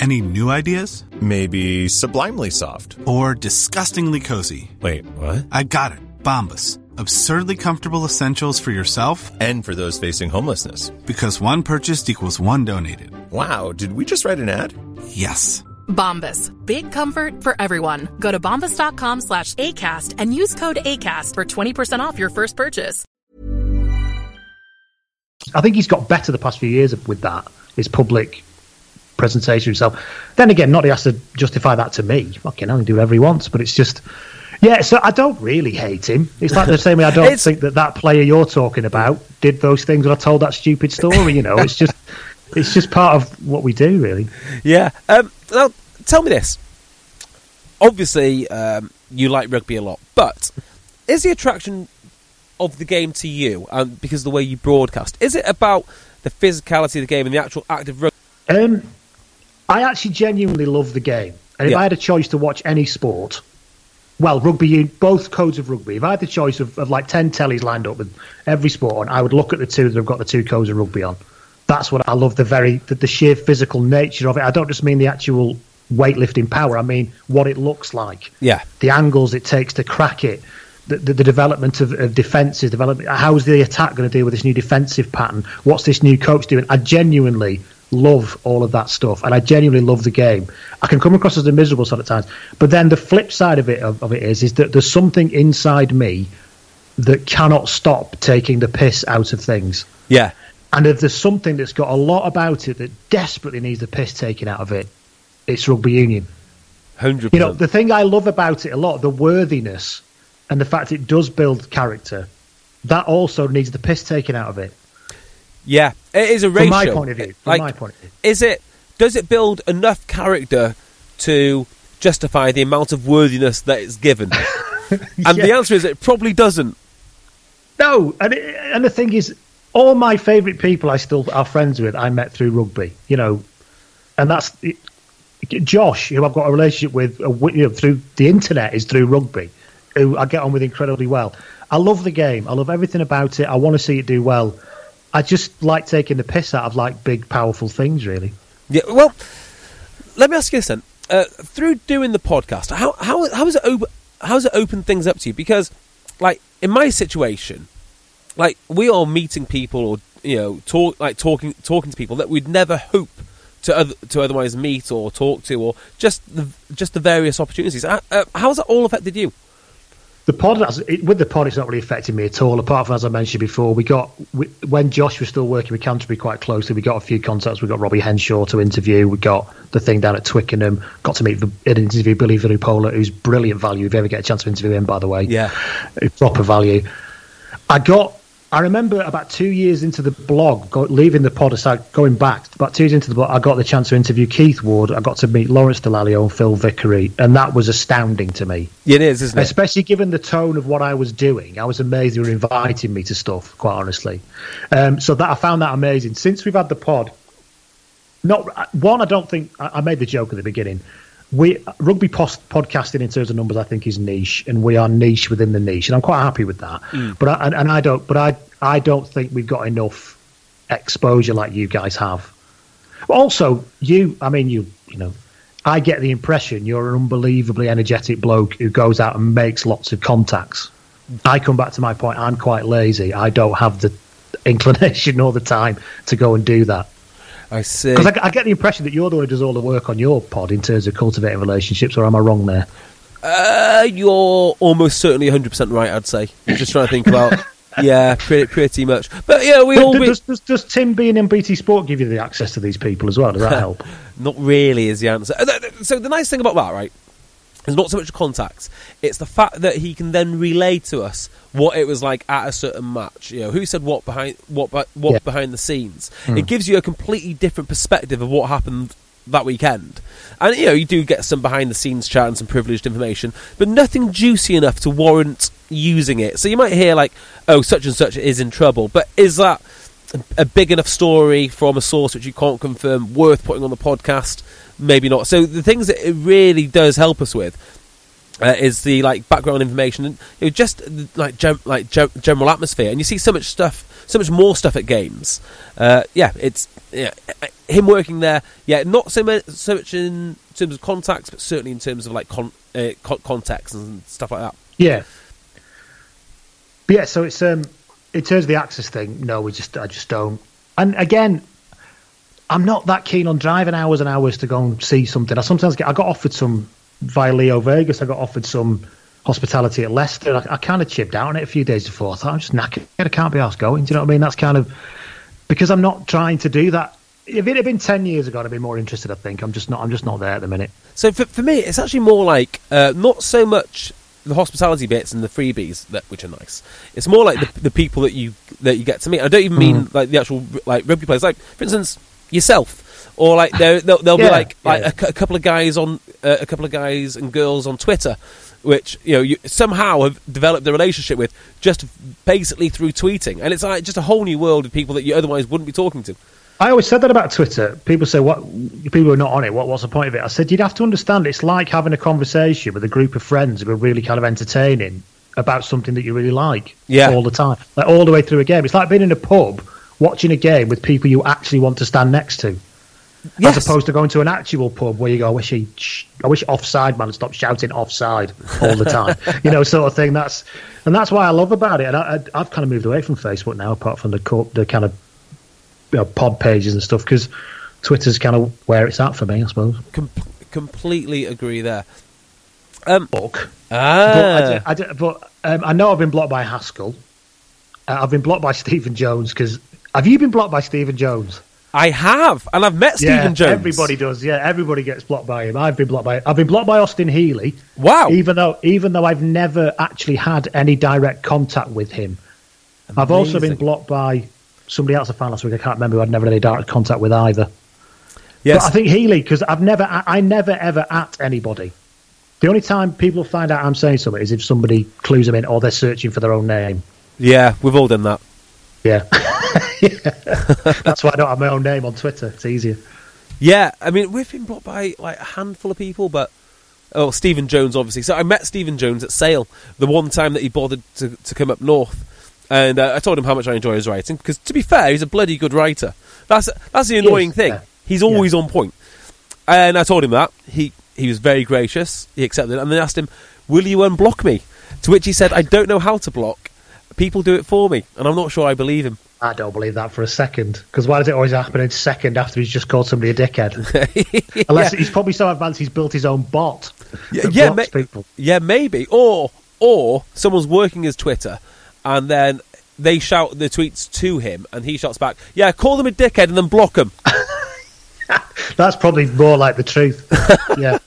Any new ideas? Maybe sublimely soft. Or disgustingly cozy? Wait, what? I got it. Bombas. Absurdly comfortable essentials for yourself And for those facing homelessness. because one purchased equals one donated. Wow, did we just write an ad? Yes. Bombas. Big comfort for everyone. Go to bombas.com slash ACAST and use code ACAST for 20% off your first purchase. I think he's got better the past few years with that. His public presentation himself. Then again, not he has to justify that to me. Fucking he can do whatever he wants. But it's just, yeah. So I don't really hate him. It's like the [laughs] same way I don't think that that player you're talking about did those things when I told that stupid story. You know, it's just, [laughs] it's just part of what we do, really. Yeah. Um, now, tell me this. Obviously, um, you like rugby a lot, but is the attraction of the game to you, um, because of the way you broadcast, is it about the physicality of the game and the actual act of rugby? Um, I actually genuinely love the game, and if Yeah. I had a choice to watch any sport, well, rugby, both codes of rugby. If I had the choice of, of like ten tellies lined up with every sport on, I would look at the two that have got the two codes of rugby on. That's what I love. The very the, the sheer physical nature of it. I don't just mean the actual weightlifting power. I mean what it looks like. Yeah. the angles it takes to crack it, the, the, the development of, of defences, development. How's the attack going to deal with this new defensive pattern? What's this new coach doing? I genuinely love all of that stuff, and I genuinely love the game. I can come across as a miserable sort of times, but then the flip side of it of, of it is is that there's something inside me that cannot stop taking the piss out of things. Yeah. And if there's something that's got a lot about it that desperately needs the piss taken out of it, it's rugby union. 100%. You know, the thing I love about it a lot, the worthiness and the fact it does build character, that also needs the piss taken out of it. yeah. It is a ratio. From my point of view. From Like, my point of view. Is it does it build enough character to justify the amount of worthiness that it's given? [laughs] and the answer is it probably doesn't. No, and it, and the thing is, all my favourite people I still are friends with. I met through rugby, you know, and that's Josh, who I've got a relationship with uh, you know, through the internet, is through rugby, who I get on with incredibly well. I love the game. I love everything about it. I want to see it do well. I just like taking the piss out of like big, powerful things, really. Yeah. Well, let me ask you this then. Uh, through doing the podcast, how how how has it how has it opened things up to you? Because, like in my situation, like we are meeting people or you know talk like talking talking to people that we'd never hope to other, to otherwise meet or talk to or just the just the various opportunities. Uh, uh, how has that all affected you? The pod, it, with the pod, it's not really affected me at all. Apart from as I mentioned before, we got we, when Josh was still working with Canterbury quite closely. We got a few contacts. We got Robbie Henshaw to interview. We got the thing down at Twickenham. Got to meet an interview Billy Vunipola, who's brilliant value. If you ever get a chance to interview him, by the way, yeah, proper value. I got I remember about two years into the blog, go, leaving the pod aside, going back, about two years into the blog, I got the chance to interview Keith Ward. I got to meet Lawrence Dallaglio and Phil Vickery, and that was astounding to me. It is, isn't it? Especially given the tone of what I was doing. I was amazed they were inviting me to stuff, quite honestly. Um, so that I found that amazing. Since we've had the pod, not one, I don't think, I, I made the joke at the beginning we rugby post podcasting in terms of numbers, I think is niche, and we are niche within the niche, and I'm quite happy with that. Mm. But I, and, and I don't, but I I don't think we've got enough exposure like you guys have. Also, you, I mean, you, you know, I get the impression you're an unbelievably energetic bloke who goes out and makes lots of contacts. I come back to my point. I'm quite lazy. I don't have the inclination [laughs] or the time to go and do that. I see. Because I, I, get the impression that you're the one who does all the work on your pod in terms of cultivating relationships, or am I wrong there? Uh, you're almost certainly 100% right, I'd say. I'm just trying to think about. [laughs] yeah, pretty, pretty much. But yeah, we but all. Does, does, does, Tim being in BT Sport give you the access to these people as well? Does that [laughs] help? Not really, is the answer. Uh, so the nice thing about that, right, is not so much the contacts. It's the fact that he can then relay to us what it was like at a certain match. You know, who said what behind what what yeah. behind the scenes. Mm. It gives you a completely different perspective of what happened that weekend. And you know, you do get some behind the scenes chat and some privileged information, but nothing juicy enough to warrant using it. So you might hear like, "Oh, such and such is in trouble," but is that a big enough story from a source which you can't confirm worth putting on the podcast? Maybe not. So the things that it really does help us with uh, is the like background information and you know, just like gem- like ge- general atmosphere. And you see so much stuff, so much more stuff at games. Uh, yeah, it's yeah, him working there. Yeah, not so much, so much in terms of contacts, but certainly in terms of like con- uh, con- context and stuff like that. Yeah, but yeah. So it's um in terms of the access thing. No, we just I just don't. And again, I'm not that keen on driving hours and hours to go and see something. I sometimes get I got offered some via Leo Vegas. I got offered some hospitality at Leicester. I, I kind of chipped out on it a few days before. I thought I'm just knackered. I can't be asked going. Do you know what I mean? That's kind of because I'm not trying to do that. If it had been ten years ago, I'd be more interested. I think I'm just not. I'm just not there at the minute. So for, for me, it's actually more like uh, not so much the hospitality bits and the freebies that which are nice. It's more like the, the people that you that you get to meet. I don't even mean mm. like the actual like rugby players. Like for instance, yourself or like there there'll, there'll yeah, be like like a, a, couple of guys on uh, a couple of guys and girls on Twitter, which you know you somehow have developed a relationship with just basically through tweeting, and it's like just a whole new world of people that you otherwise wouldn't be talking to. I always said that about Twitter. People say, "What? People are not on it. What, what's the point of it?" I said, "You'd have to understand. It's like having a conversation with a group of friends who are really kind of entertaining about something that you really like, yeah. all the time, like all the way through a game. It's like being in a pub watching a game with people you actually want to stand next to. Yes. As opposed to going to an actual pub where you go, I wish he, I wish offside man stop shouting offside all the time, [laughs] you know, sort of thing. That's and that's why I love about it. And I, have kind of moved away from Facebook now, apart from the the kind of you know, pod pages and stuff, because Twitter's kind of where it's at for me, I suppose. Com- completely agree there. Um, Book. Ah. But, I, I, but um, I know I've been blocked by Haskell. Uh, I've been blocked by [laughs] Stephen Jones because have you been blocked by Stephen Jones? I have, and I've met yeah, Stephen Jones. Everybody does. Yeah, everybody gets blocked by him. I've been blocked by. I've been blocked by Austin Healey. Wow. Even though, even though I've never actually had any direct contact with him, Amazing. I've also been blocked by somebody else I found last week. I can't remember. who I'd never had any direct contact with either. Yes. But I think Healy because I've never, I, I never ever at anybody. The only time people find out I'm saying something is if somebody clues them in or they're searching for their own name. Yeah, we've all done that. Yeah. [laughs] yeah. [laughs] That's why I don't have my own name on Twitter. It's easier. Yeah, I mean, we've been blocked by like a handful of people, but oh, Stephen Jones, obviously. So I met Stephen Jones at Sale the one time that he bothered to, to come up north, and uh, I told him how much I enjoy his writing because, to be fair, he's a bloody good writer. That's that's the annoying thing. yeah. He's always on point. point, and I told him that he he was very gracious. He accepted, it, and then asked him, "Will you unblock me?" To which he said, "I don't know how to block. People do it for me, and I'm not sure I believe him." I don't believe that for a second. Because why does it always happen in second after he's just called somebody a dickhead? [laughs] Unless Yeah. he's probably so advanced he's built his own bot. Yeah, yeah, ma- yeah, maybe, or or someone's working his Twitter, and then they shout the tweets to him, and he shouts back, "Yeah, call them a dickhead and then block them. [laughs] That's probably more like the truth. [laughs] yeah.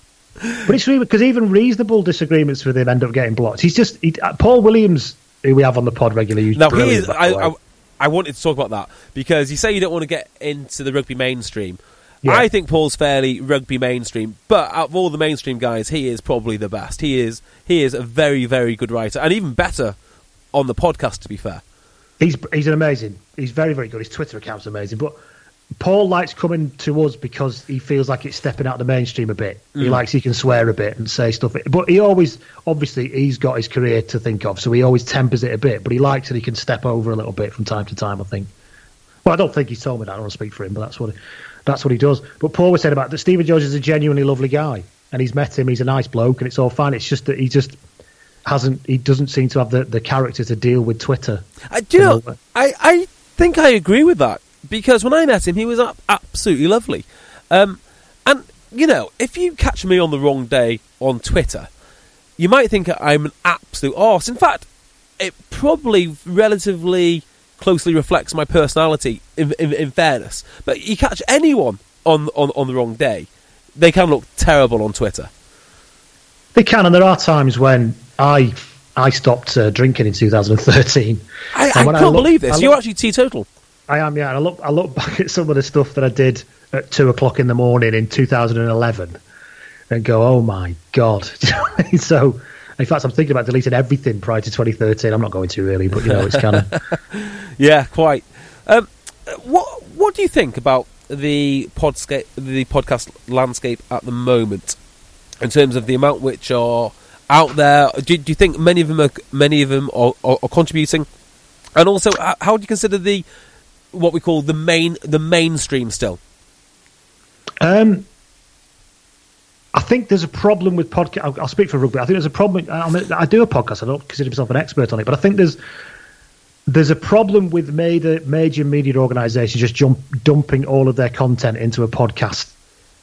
But it's really because even reasonable disagreements with him end up getting blocked. He's just he, uh, Paul Williams, who we have on the pod regularly. Now, he is. I. I, I wanted to talk about that because you say you don't want to get into the rugby mainstream. Yeah. I think Paul's fairly rugby mainstream, but out of all the mainstream guys, he is probably the best. He is he is a very very good writer, and even better on the podcast. To be fair, He's he's an amazing. He's very very good. His Twitter account's amazing. But Paul likes coming to us because he feels like it's stepping out of the mainstream a bit. He Mm. likes he can swear a bit and say stuff. But he always obviously he's got his career to think of, so he always tempers it a bit. But he likes that he can step over a little bit from time to time. I think. Well, I don't think he's told me that. I don't want to speak for him, but that's what that's what he does. But Paul was saying about that. Stephen George is a genuinely lovely guy, and he's met him. He's a nice bloke, and it's all fine. It's just that he just hasn't. He doesn't seem to have the, the character to deal with Twitter. I, do you know- I, I think I agree with that because when I met him, he was ab- absolutely lovely. Um, and, you know, if you catch me on the wrong day on Twitter, you might think I'm an absolute arse. In fact, it probably relatively closely reflects my personality, in, in, in fairness. But you catch anyone on, on, on the wrong day, they can look terrible on Twitter. They can, and there are times when I I stopped uh, drinking in 2013. I, I can't look- believe this. I You're look- actually teetotal. I am, yeah. And I look I look back at some of the stuff that I did at two o'clock in the morning in 2011, and go, oh my god. [laughs] So, in fact, I'm thinking about deleting everything prior to 2013. I'm not going to really, but you know, it's kind of [laughs] Yeah, quite. Um, what What do you think about the podscape, the podcast landscape at the moment, in terms of the amount which are out there? Do, do you think many of them are many of them are, are, are contributing? And also, how do you consider the what we call the main the mainstream still? Um, I think there's a problem with podcast. I'll, I'll speak for rugby. I think there's a problem. I, mean, I do a podcast. I don't consider myself an expert on it, but I think there's there's a problem with major major media organisations just jump, dumping all of their content into a podcast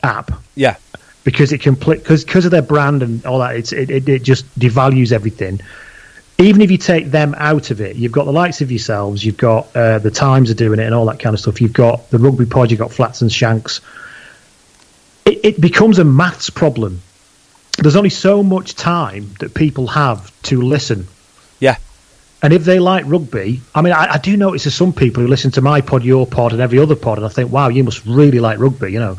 app Yeah, because it can because because of their brand and all that. It's it, it, it just devalues everything. Even if you take them out of it, you've got the likes of yourselves, you've got uh, the Times are doing it and all that kind of stuff. You've got the Rugby Pod, you've got Flats and Shanks. It, it becomes a maths problem. There's only so much time that people have to listen. yeah, And if they like rugby, I mean, I, I do notice there's some people who listen to my pod, your pod, and every other pod, and I think, wow, you must really like rugby, you know.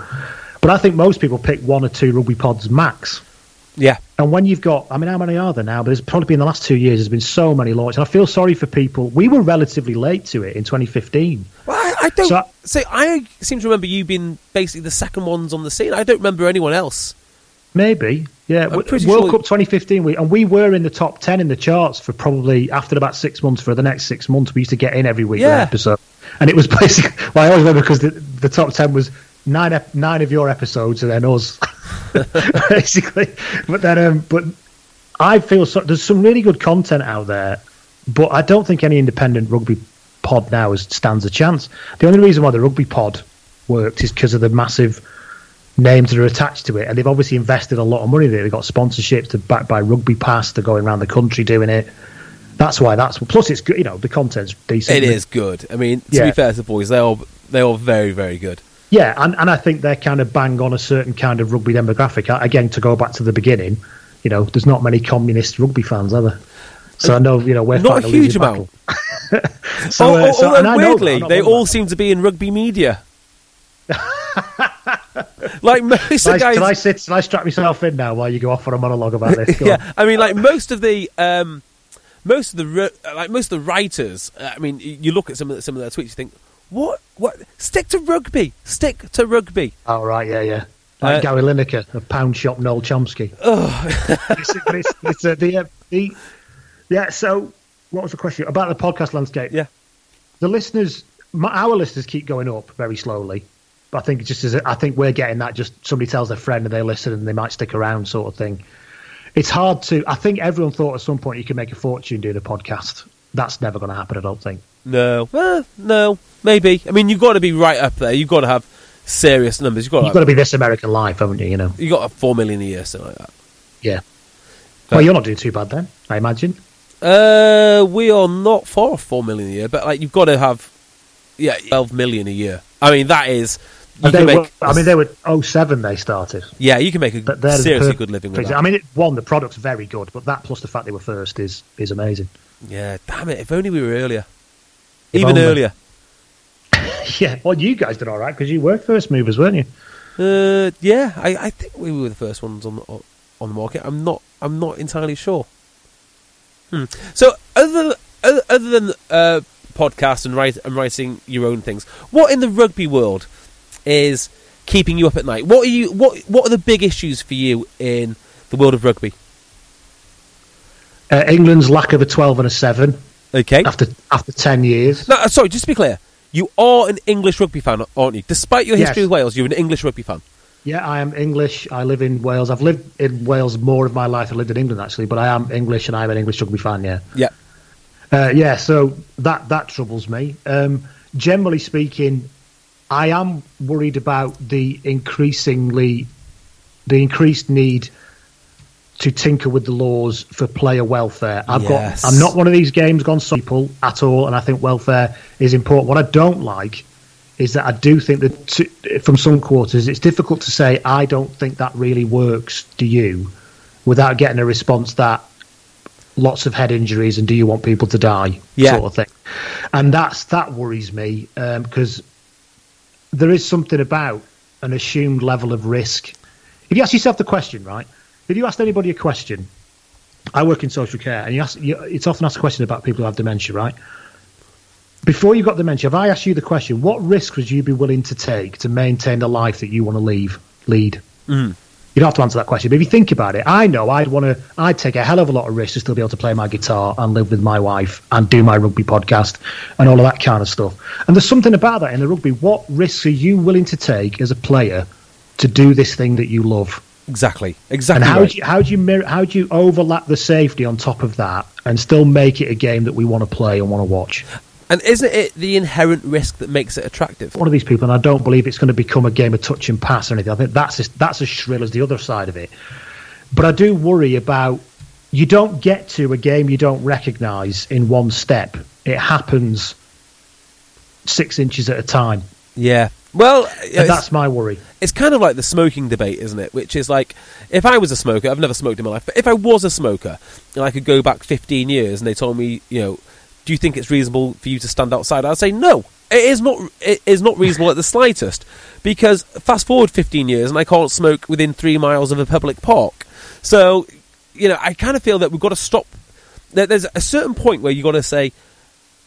But I think most people pick one or two rugby pods max. yeah. And when you've got, I mean, how many are there now? But there's probably been in the last two years, there's been so many launches. And I feel sorry for people. We were relatively late to it in 2015. Well, I, I don't. So- So, I seem to remember you being basically the second ones on the scene. I don't remember anyone else. Maybe, yeah. I'm W- pretty World sure- Cup 2015, we, and we were in the top 10 in the charts for probably after about six months. For the next six months, we used to get in every week Yeah. an episode, and it was [laughs] basically. Well, I always remember because the, the top 10 was nine ep- nine of your episodes and then us, [laughs] [laughs] basically. But then, um, but I feel so, there's some really good content out there, but I don't think any independent rugby pod now is, stands a chance. The only reason why the rugby pod worked is because of the massive names that are attached to it, and they've obviously invested a lot of money there. They've got sponsorships to back by Rugby Pass. They're going around the country doing it. That's why that's plus it's good. You know the content's decent. It is good. I mean, to Yeah. be fair to the boys, they are they are very very good. Yeah, and, and I think they're kind of bang on a certain kind of rugby demographic. Again, to go back to the beginning, you know, there's not many communist rugby fans, are there? So I know, you know, we're Not a huge amount. [laughs] so, Al- uh, so- although I know that, weirdly, they all that. seem to be in rugby media. like [laughs] most Shall of I, the shall I sit? Shall I strap myself in now while you go off on a monologue about this? Go [laughs] on. Yeah, I mean, like most of the. Um, most of the like most of the writers, uh, I mean, you look at some of the, some of their tweets, you think, what, what? Stick to rugby, stick to rugby. Oh right, yeah, yeah. Like Uh, Gary Lineker, a pound shop Noam Chomsky. [laughs] it's, it's, it's, uh, the, uh, the yeah. So, what was the question about the podcast landscape? Yeah. the listeners, my, our listeners keep going up very slowly. But I think just as I think we're getting that. Just somebody tells their friend and they listen and they might stick around, sort of thing. It's hard to. I think everyone thought at some point you could make a fortune doing a podcast. That's never going to happen. I don't think. No, uh, no, maybe. I mean, you've got to be right up there. You've got to have serious numbers. You've got to, You've got to be this American life, haven't you? You know. you've got a four million a year, something like that. Yeah. Well, you're not doing too bad then, I imagine. Uh, we are not far off four million a year, but like you've got to have, yeah, twelve million a year. I mean, that is. You they make, were, I mean, they were 07 they started. yeah, you can make a But seriously per- good living with that. I mean, it, one, the product's very good, but that plus the fact they were first is is amazing. yeah, damn it! If only we were earlier, If even only. earlier. [laughs] yeah, well, you guys did all right because you were first movers, weren't you? Uh, yeah, I, I think we were the first ones on the, on the market. I'm not I'm not entirely sure. Hmm. So other other, other than uh, podcasts and, write, and writing your own things, what in the rugby world is keeping you up at night? What are you what What are the big issues for you in the world of rugby? Uh, England's lack of a 12 and a 7 Okay. after after 10 years. No, uh, sorry. Just to be clear, you are an English rugby fan, aren't you? Despite your history Yes. with Wales, you're an English rugby fan. Yeah, I am English. I live in Wales. I've lived in Wales more of my life. than I lived in England actually, but I am English and I'm an English rugby fan. Yeah, Yeah. uh, yeah. So that that troubles me. Um, generally speaking, I am worried about the increasingly the increased need to tinker with the laws for player welfare. I've Yes. got. I'm not one of these games gone so people at all, and I think welfare is important. What I don't like is that I do think that to, from some quarters it's difficult to say I don't think that really works. Do you? Without getting a response that lots of head injuries and do you want people to die Yeah. sort of thing, and that's that worries me um, because there is something about an assumed level of risk. If you ask yourself the question, right? If you asked anybody a question, I work in social care, and you ask, you, it's often asked a question about people who have dementia, right? Before you got dementia, if I asked you the question, what risk would you be willing to take to maintain the life that you want to leave, lead? Mm. You don't have to answer that question, but if you think about it, I know I'd want to. I'd take a hell of a lot of risk to still be able to play my guitar and live with my wife and do my rugby podcast and all of that kind of stuff. And there's something about that in the rugby. What risks are you willing to take as a player to do this thing that you love? Exactly. Exactly. And how right. do you, how do you mirror, how do you overlap the safety on top of that and still make it a game that we want to play and want to watch? And isn't it the inherent risk that makes it attractive? One of these people, and I don't believe it's going to become a game of touch and pass or anything. I think that's as, that's as shrill as the other side of it. But I do worry about you don't get to a game you don't recognise in one step. It happens six inches at a time. Yeah. Well, yeah, And it's, that's my worry. it's kind of like the smoking debate, isn't it? Which is like, if I was a smoker, I've never smoked in my life, but if I was a smoker and I could go back 15 years and they told me, you know, do you think it's reasonable for you to stand outside? I'd say no. It is not. It is not reasonable at the slightest, because fast forward 15 years and I can't smoke within three miles of a public park. So, you know, I kind of feel that we've got to stop. there- There's a certain point where you've got to say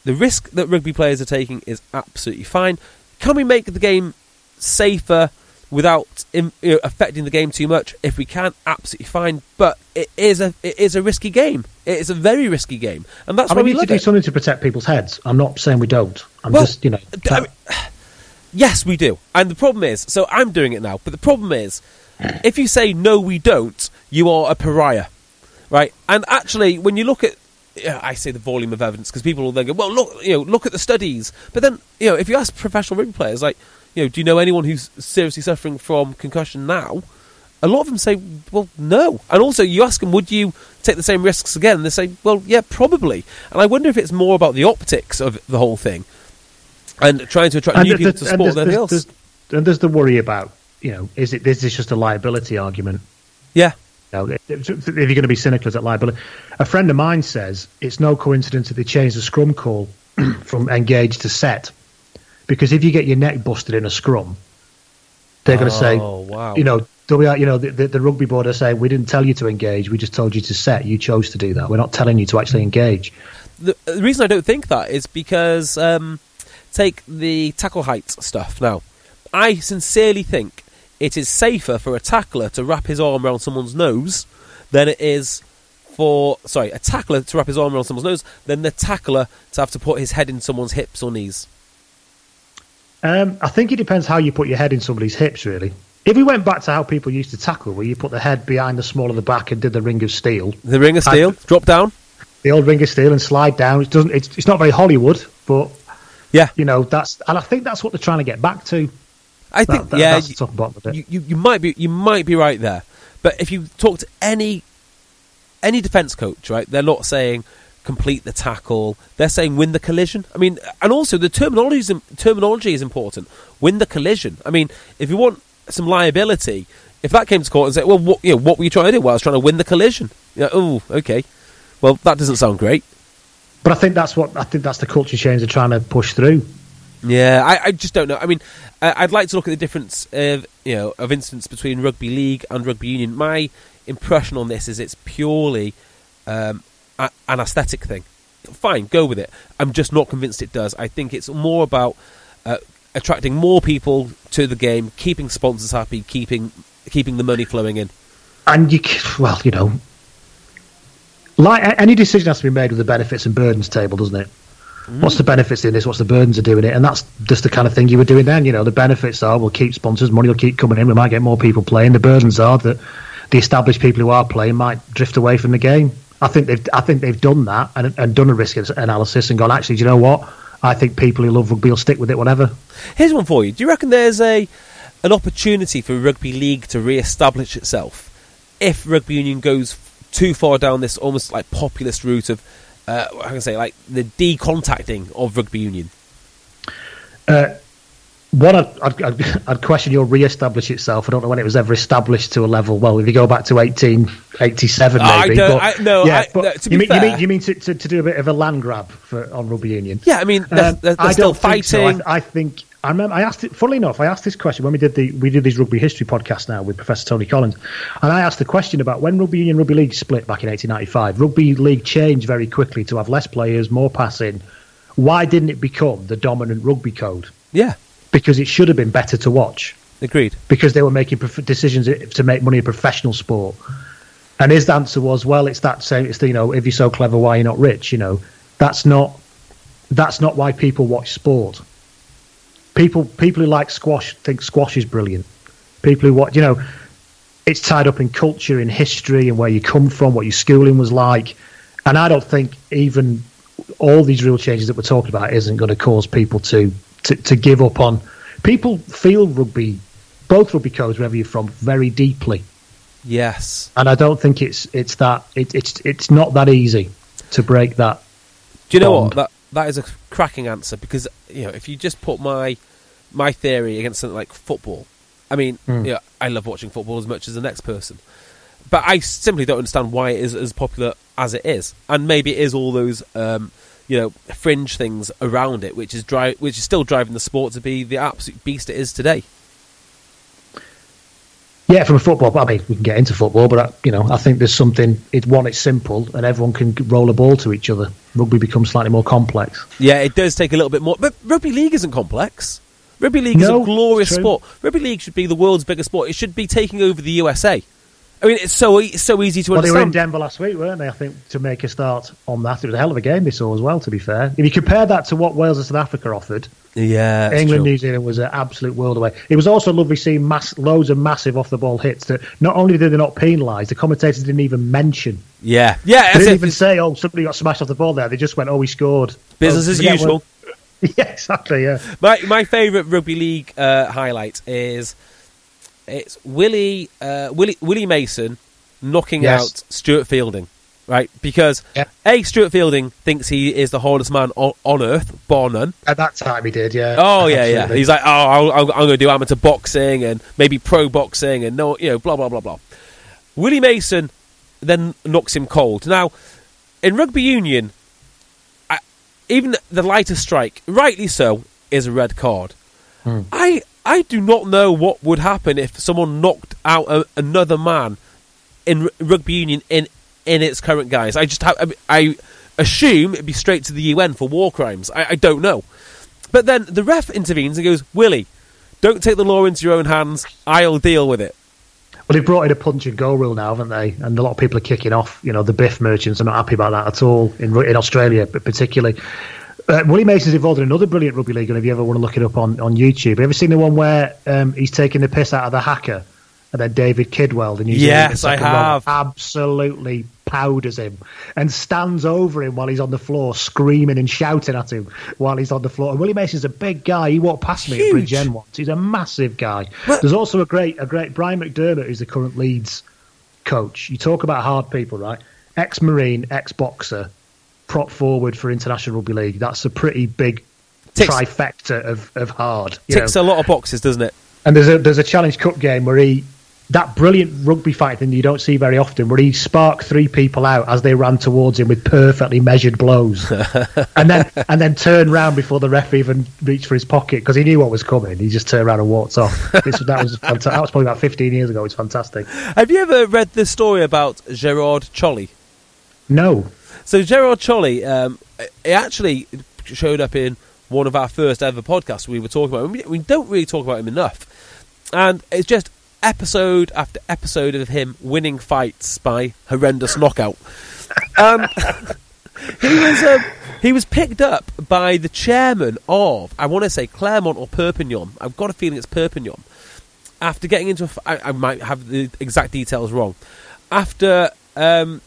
the risk that rugby players are taking is absolutely fine. Can we make the game safer without you know, affecting the game too much? If we can, absolutely fine. But it is a it is a risky game. It is a very risky game, and that's I why mean, we need to do it. something to protect people's heads. I'm not saying we don't. I'm Well, just, you know, I mean, [sighs] yes, we do. And the problem is, so I'm doing it now. But the problem is, [clears throat] if you say no, we don't, you are a pariah, right? And actually, when you look at I say the volume of evidence because people will then go, well, look, you know, look at the studies. But then, you know, if you ask professional rugby players, like, you know, do you know anyone who's seriously suffering from concussion now? A lot of them say, well, no. And also, you ask them, would you take the same risks again? And they say, well, yeah, probably. And I wonder if it's more about the optics of the whole thing and trying to attract And new people to sport than there's- anything else. there's- And there's the worry about, you know, is it this is just a liability argument? Yeah. Know, if you're going to be cynical, is that liability? A friend of mine says it's no coincidence that they changed the scrum call [clears throat] from engage to set, because if you get your neck busted in a scrum, They're going to say, Oh, wow. you know, WR, you know, the, the, the rugby board are saying we didn't tell you to engage. We just told you to set. You chose to do that. We're not telling you to actually engage. the, the reason I don't think that is because um, take the tackle height stuff now. I sincerely think it is safer for a tackler to wrap his arm around someone's nose than it is for sorry a tackler to wrap his arm around someone's nose than the tackler to have to put his head in someone's hips or knees. Um, I think it depends how you put your head in somebody's hips, really. If we went back to how people used to tackle, where you put the head behind the small of the back and did the ring of steel, The ring of steel, drop down. the old ring of steel, and slide down. It doesn't. It's, it's not very Hollywood, but Yeah, you know that's. And I think that's what they're trying to get back to. I think that- yeah. that's the top bottom of it. you, you, you might be you might be right there, but if you talk to any any defense coach, right, they're not saying complete the tackle. They're saying win the collision. I mean, and also the terminology is, terminology is important. Win the collision. I mean, if you want some liability, if that came to court and said, well, what, you know, what were you trying to do? Well, I was trying to win the collision. Oh, okay. Well, that doesn't sound great. But I think that's what I think that's the culture change they're trying to push through. Yeah, I, I just don't know. I mean, I, I'd like to look at the difference of you know of instance between rugby league and rugby union. My impression on this is it's purely um, an aesthetic thing. Fine, go with it. I'm just not convinced it does. I think it's more about uh, attracting more people to the game, keeping sponsors happy, keeping keeping the money flowing in. And you, well, you know, like any decision has to be made with the benefits and burdens table, doesn't it? What's the benefits in this? What's the burdens of doing it? And that's just the kind of thing you were doing then. You know, the benefits are we'll keep sponsors, money will keep coming in, we might get more people playing. The burdens are that the established people who are playing might drift away from the game. I think they've, I think they've done that and, and done a risk analysis and gone. Actually, do you know what? I think people who love rugby will stick with it, whatever. Here's one for you. Do you reckon there's a an opportunity for rugby league to re-establish itself if rugby union goes too far down this almost like populist route of uh, I can say like the decontacting of rugby union? Uh, one, I'd, I'd, I'd, question your re-establish itself. I don't know when it was ever established to a level. Well, if you go back to 1887, I maybe. but, I- no, yeah, I- but no, to you, mean, you mean you mean to, to, to do a bit of a land grab for on rugby union? Yeah, I mean they're, Um, they're, they're I still don't think so. fighting. I, I think I remember I asked it. Funnily enough, I asked this question when we did the we did these rugby history podcasts now with Professor Tony Collins, and I asked the question about when rugby union, rugby league split back in 1895. Rugby league changed very quickly to have less players, more passing. Why didn't it become the dominant rugby code? yeah, Because it should have been better to watch. agreed. Because they were making prof- decisions to make money a professional sport. And his answer was, "Well, it's that same. It's the, you know, if you're so clever, why you're not rich? You know, that's not that's not why people watch sport. People people who like squash think squash is brilliant. People who watch, you know, it's tied up in culture, in history, and where you come from, what your schooling was like. And I don't think even all these real changes that we're talking about isn't going to cause people to, to, to give up on. People feel rugby, both rugby codes, wherever you're from, very deeply Yes. and I don't think it's it's that it, it's it's not that easy to break that. Do you know Bond. what? That that is a cracking answer because you know if you just put my my theory against something like football, I mean, yeah, I love watching football as much as the next person, but I simply don't understand why it is as popular as it is, and maybe it is all those um, you know fringe things around it, which is dri- which is still driving the sport to be the absolute beast it is today. Yeah, from a football, but I mean, we can get into football, but I, you know, I think there's something. It's one, it's simple, and everyone can roll a ball to each other. Rugby becomes slightly more complex. Yeah, it does take a little bit more, but rugby league isn't complex. Rugby league is a glorious sport. Rugby league should be the world's biggest sport. It should be taking over the USA. I mean, it's so it's so easy to Well, they were in. Denver last week, weren't they? I think to make a start on that, it was a hell of a game they saw as well. To be fair, if you compare that to what Wales and South Africa offered, yeah, England. New Zealand was an absolute world away. It was also lovely seeing mass, loads of massive off the ball hits that not only did they not penalise, the commentators didn't even mention. Yeah, yeah. They didn't even say, "Oh, somebody got smashed off the ball there." They just went, "Oh, we scored." business Oh, as usual. what- [laughs] yeah, exactly. Yeah. My my favourite rugby league uh, highlight is it's Willie uh, Willie Willie Mason knocking Yes. out Stuart Fielden, right? Because Yeah. a Stuart Fielden thinks he is the hardest man on, on earth, bar none. At that time, he did. Yeah. Oh yeah, yeah. He's like, oh, I'll, I'll, I'm going to do amateur boxing and maybe pro boxing and no, you know, blah blah blah blah. Willie Mason then knocks him cold. Now, in rugby union, I, even the lighter strike, rightly so, is a red card. Hmm. I I do not know what would happen if someone knocked out a, another man in r- rugby union in in its current guise. I just have, I, assume it'd be straight to the UN for war crimes. I, I don't know, but then the ref intervenes and goes, "Willie, don't take the law into your own hands. I'll deal with it." Well, they've brought in a punch and go rule now, haven't they? And a lot of people are kicking off. You know, the biff merchants are not happy about that at all in in Australia, particularly. Uh, Willie Mason's involved in another brilliant rugby league, and if you ever want to look it up on, on YouTube, have you ever seen the one where um, he's taking the piss out of the hacker, and then David Kidwell, the New Zealand Yes, I have. absolutely powders him and stands over him while he's on the floor, screaming and shouting at him while he's on the floor. And Willie Mason's a big guy. He walked past me Huge. at Bridgend once. He's a massive guy. There's also a great, a great Brian McDermott, who's the current Leeds coach. You talk about hard people, right? Ex-marine, ex-boxer, prop forward for international rugby league. That's a pretty big Ticks- trifecta of, of hard. you Ticks know. a lot of boxes, doesn't it? And there's a there's a Challenge Cup game where he that brilliant rugby fight thing you don't see very often, where he sparked three people out as they ran towards him with perfectly measured blows, [laughs] and then and then turned round before the ref even reached for his pocket because he knew what was coming. He just turned around and walked off. This, that was [laughs] fanta- that was probably about 15 years ago. It's fantastic. Have you ever read the story about Gerard Cholley? No, So Gerard Cholley, um, it actually showed up in one of our first ever podcasts we were talking about. We don't really talk about him enough, and it's just episode after episode of him winning fights by horrendous knockout. Um, [laughs] he was um, he was picked up by the chairman of I want to say Clermont or Perpignan. I've got a feeling it's Perpignan. After getting into, I, might have the exact details wrong. After um,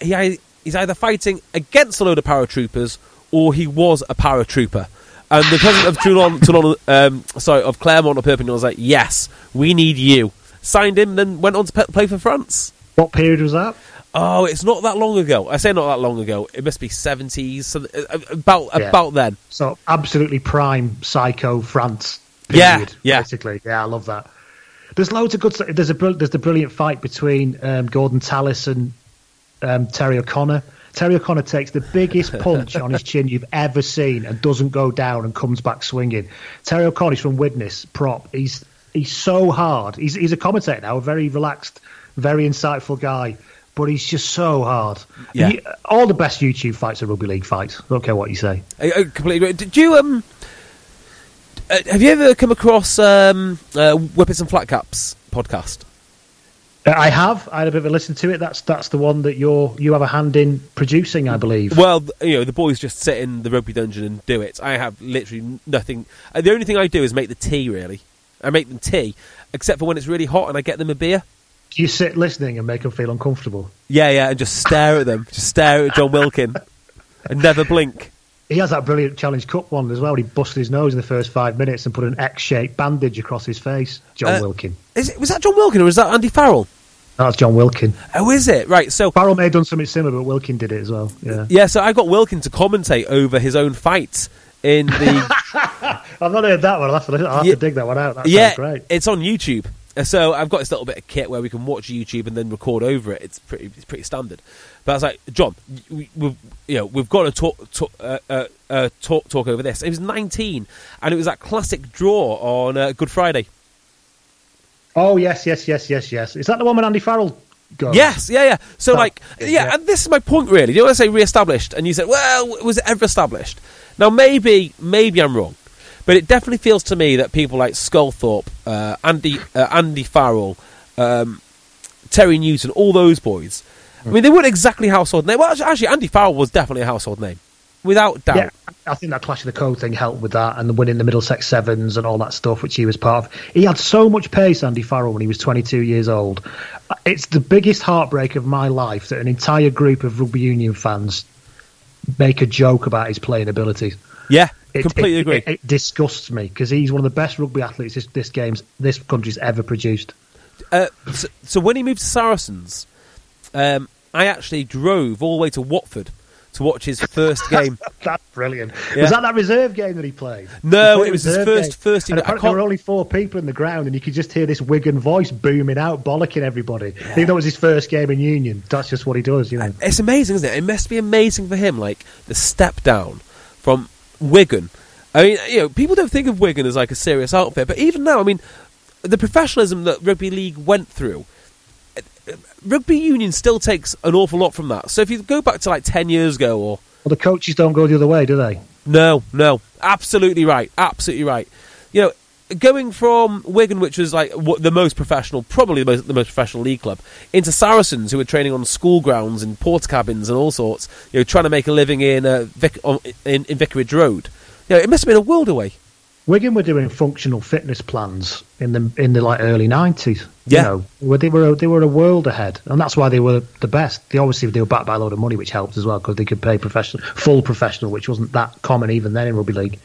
he he's either fighting against a load of paratroopers or he was a paratrooper. And the president of Toulon, Toulon um, sorry, of Clermont or Perpignan was like, "Yes, we need you." Signed him, then went on to pe- play for France. what period was that? Oh, it's not that long ago. I say not that long ago. It must be seventies, about Yeah. about then. So absolutely prime psycho France. Yeah, Period, yeah. Basically, yeah, I love that. There's loads of good stuff. There's a there's the brilliant fight between um, Gordon Tallis and um, Terry O'Connor. Terry O'Connor takes the biggest [laughs] punch on his chin you've ever seen and doesn't go down and comes back swinging. Terry O'Connor's from Widnes, prop. He's he's so hard. He's he's a commentator now, a very relaxed, very insightful guy. But he's just so hard. Yeah. He- all the best YouTube fights are rugby league fights. I don't care what you say. I, I completely. Did you um? Uh, have you ever come across um, uh, Whippets and Flat Caps podcast? Uh, I have. I had a bit of a listen to it. That's that's the one that you're you have a hand in producing, I believe. Well, you know, the boys just sit in the rugby dungeon and do it. I have literally nothing. Uh, the only thing I do is make the tea. Really, I make them tea, except for when it's really hot and I get them a beer. Do you sit listening and make them feel uncomfortable? Yeah, yeah, and just stare at them, just stare at Jon Wilkin, [laughs] and never blink. He has that brilliant Challenge Cup one as well. He busted his nose in the first five minutes and put an X-shaped bandage across his face. John Uh, Wilkin. Is it, was that Jon Wilkin or was that Andy Farrell? That's Jon Wilkin. Oh, is it right? So Farrell may have done something similar, but Wilkin did it as well. Yeah. yeah, so I got Wilkin to commentate over his own fight in the [laughs] I've not heard that one. I'll have to, I'll have Yeah. to dig that one out. That yeah, great. it's on YouTube. Uh, So I've got this little bit of kit where we can watch YouTube and then record over it. It's pretty, it's pretty standard. But I was like, John, we, we've, you know, we've got to talk, talk, uh, uh, uh, talk, talk over this. It was 19, and it was that classic draw on uh, Good Friday. Oh yes, yes, yes, yes, yes. Is that the one when Andy Farrell goes? Yes, yeah, yeah. So, Oh, like, yeah, yeah. and this is my point, really. You know, when I say re-established, and you said, well, was it ever established? Now, maybe, maybe I'm wrong, but it definitely feels to me that people like Sculthorpe, uh, Andy, uh, Andy Farrell, um, Terry Newton, all those boys. I mean, they weren't exactly household names. Well, actually- actually, Andy Farrell was definitely a household name, without doubt. Yeah, I think that Clash of the Code thing helped with that, and the winning the Middlesex Sevens and all that stuff, which he was part of. He had so much pace, Andy Farrell, when he was 22 years old. It's the biggest heartbreak of my life that an entire group of rugby union fans make a joke about his playing abilities. Yeah, It, completely it- agree. It, it disgusts me because he's one of the best rugby athletes this, this game's this country's ever produced. Uh, so, so when he moved to Saracens, um, I actually drove all the way to Watford to watch his first game. [laughs] That's brilliant. Yeah. Was that that reserve game that he played? No, He played it was his first- game. first. And apparently there were only four people in the ground, and you could just hear this Wigan voice booming out, bollocking everybody. Even though it was his first game in Union, that's just what he does, you know. It's amazing, isn't it? It must be amazing for him, like the step down from Wigan I mean, you know, people don't think of Wigan as like a serious outfit, but even now, I mean, the professionalism that rugby league went through, rugby union still takes an awful lot from that. So if you go back to like ten years ago, or Well, the coaches don't go the other way, do they? no, no, absolutely right, absolutely right. You know, going from Wigan, which was like what, the most professional, probably the most, the most professional league club, into Saracens, who were training on school grounds and port cabins and all sorts. You know, trying to make a living in uh, Vic- on, in, in Vicarage Road. You know, it must have been a world away. Wigan were doing functional fitness plans in the in the like early nineties. Yeah. you know, where they were they were a world ahead, and that's why they were the best. They obviously they were backed by a load of money, which helped as well because they could pay professional, full professional, which wasn't that common even then in rugby league.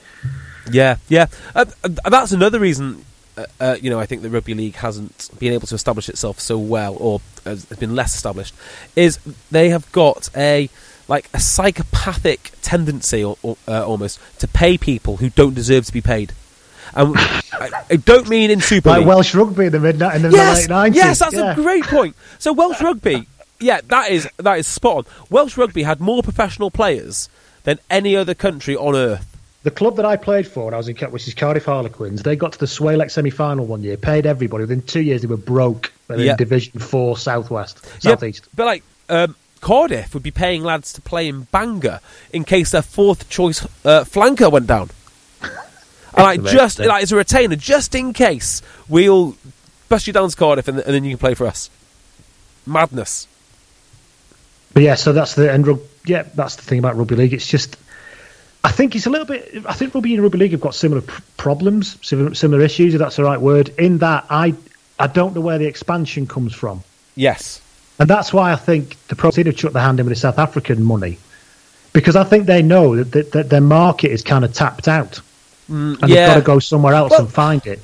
Yeah, yeah. Uh, uh, that's another reason. Uh, uh, you know, I think the rugby league hasn't been able to establish itself so well, or has been less established. Is they have got a like a psychopathic tendency, or, or uh, almost, to pay people who don't deserve to be paid. And [laughs] I, I don't mean in Super Like League. Welsh rugby in the mid in the yes, late nineties. yes, that's a great point. So Welsh rugby, yeah, that is that is spot on. Welsh rugby had more professional players than any other country on earth. The club that I played for when I was in Ca- which is Cardiff Harlequins, they got to the Swalec semi final one year, paid everybody. Within two years, they were broke. They're Yeah. in Division Four Southwest, Yeah, Southeast. but like um, Cardiff would be paying lads to play in Bangor in case their fourth choice uh, flanker went down. [laughs] and like just like as a retainer, just in case we'll bust you down to Cardiff and, and then you can play for us. Madness. But yeah, so that's the and rug, yeah, that's the thing about rugby league. It's just, I think it's a little bit. I think rugby and rugby league have got similar pr- problems, similar, similar issues. If that's the right word. In that, I I don't know where the expansion comes from, Yes. And that's why I think the Pro Team have chucked their hand in with the South African money, because I think they know that, that, that their market is kind of tapped out, and they've Mm, got to go somewhere else Well- and find it.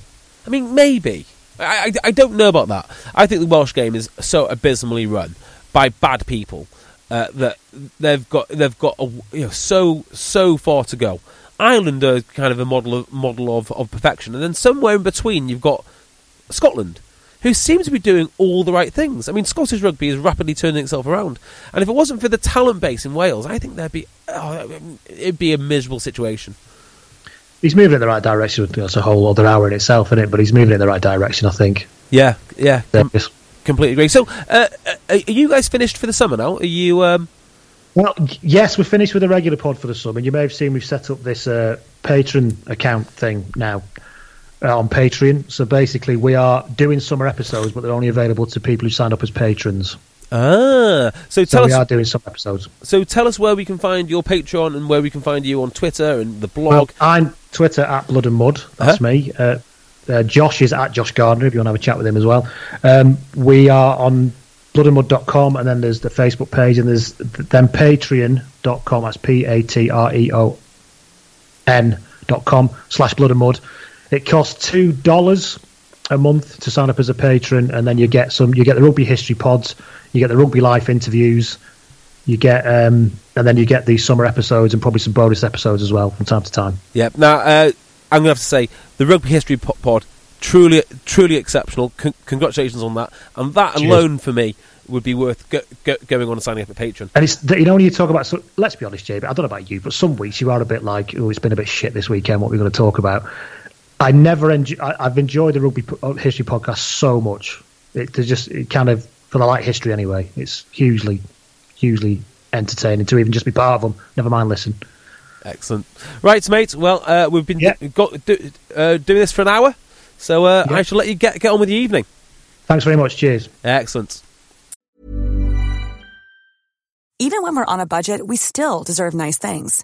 I mean, maybe. I, I, I don't know about that. I think the Welsh game is so abysmally run by bad people uh, that they've got they've got a, you know so so far to go. Ireland are kind of a model of model of, of perfection, and then somewhere in between you've got Scotland, who seem to be doing all the right things. I mean, Scottish rugby is rapidly turning itself around, and if it wasn't for the talent base in Wales, I think there'd be oh, it'd be a miserable situation. He's moving in the right direction. That's a whole other hour in itself, isn't it? But he's moving in the right direction, I think. Yeah, yeah, com- completely agree. So, uh, uh, are you guys finished for the summer now? Are you? Um, Well, yes, we're finished with the regular pod for the summer. You may have seen we've set up this uh, patron account thing now on Patreon. So basically, we are doing summer episodes, but they're only available to people who signed up as patrons. ah, so So tell we are us. doing some episodes. So tell us where we can find your Patreon and where we can find you on Twitter and the Well, blog. I'm Twitter at Blood and Mud. That's Uh-huh. me. Uh, uh, Josh is at Josh Gardner if you want to have a chat with him as well. Um, we are on bloodandmud.com and then there's the Facebook page and there's th- then patreon.com. That's P A T R E O N dot com slash blood and mud. It costs two dollars a month to sign up as a patron, and then you get some. You get the rugby history pods, you get the rugby life interviews, you get, um, and then you get these summer episodes and probably some bonus episodes as well from time to time. Yeah. Now, uh, I'm going to have to say the Rugby History Pod truly, truly exceptional. Con- congratulations on that. And that Cheers. alone for me would be worth go- go- going on and signing up a patron. And it's you know when you talk about so, let's be honest, JB. I don't know about you, but some weeks you are a bit like, oh, it's been a bit shit this weekend. What we're going to talk about? I never enjoy. I, I've enjoyed the rugby po- history podcast so much. It there's just it kind of for the light history anyway. It's hugely, hugely entertaining to even just be part of them. Never mind listen. Excellent. Right, mate. Well, uh, we've been Yeah. do- got, do, uh, doing this for an hour, so uh, Yeah. I shall let you get get on with the evening. Thanks very much. Cheers. Excellent. Even when we're on a budget, we still deserve nice things.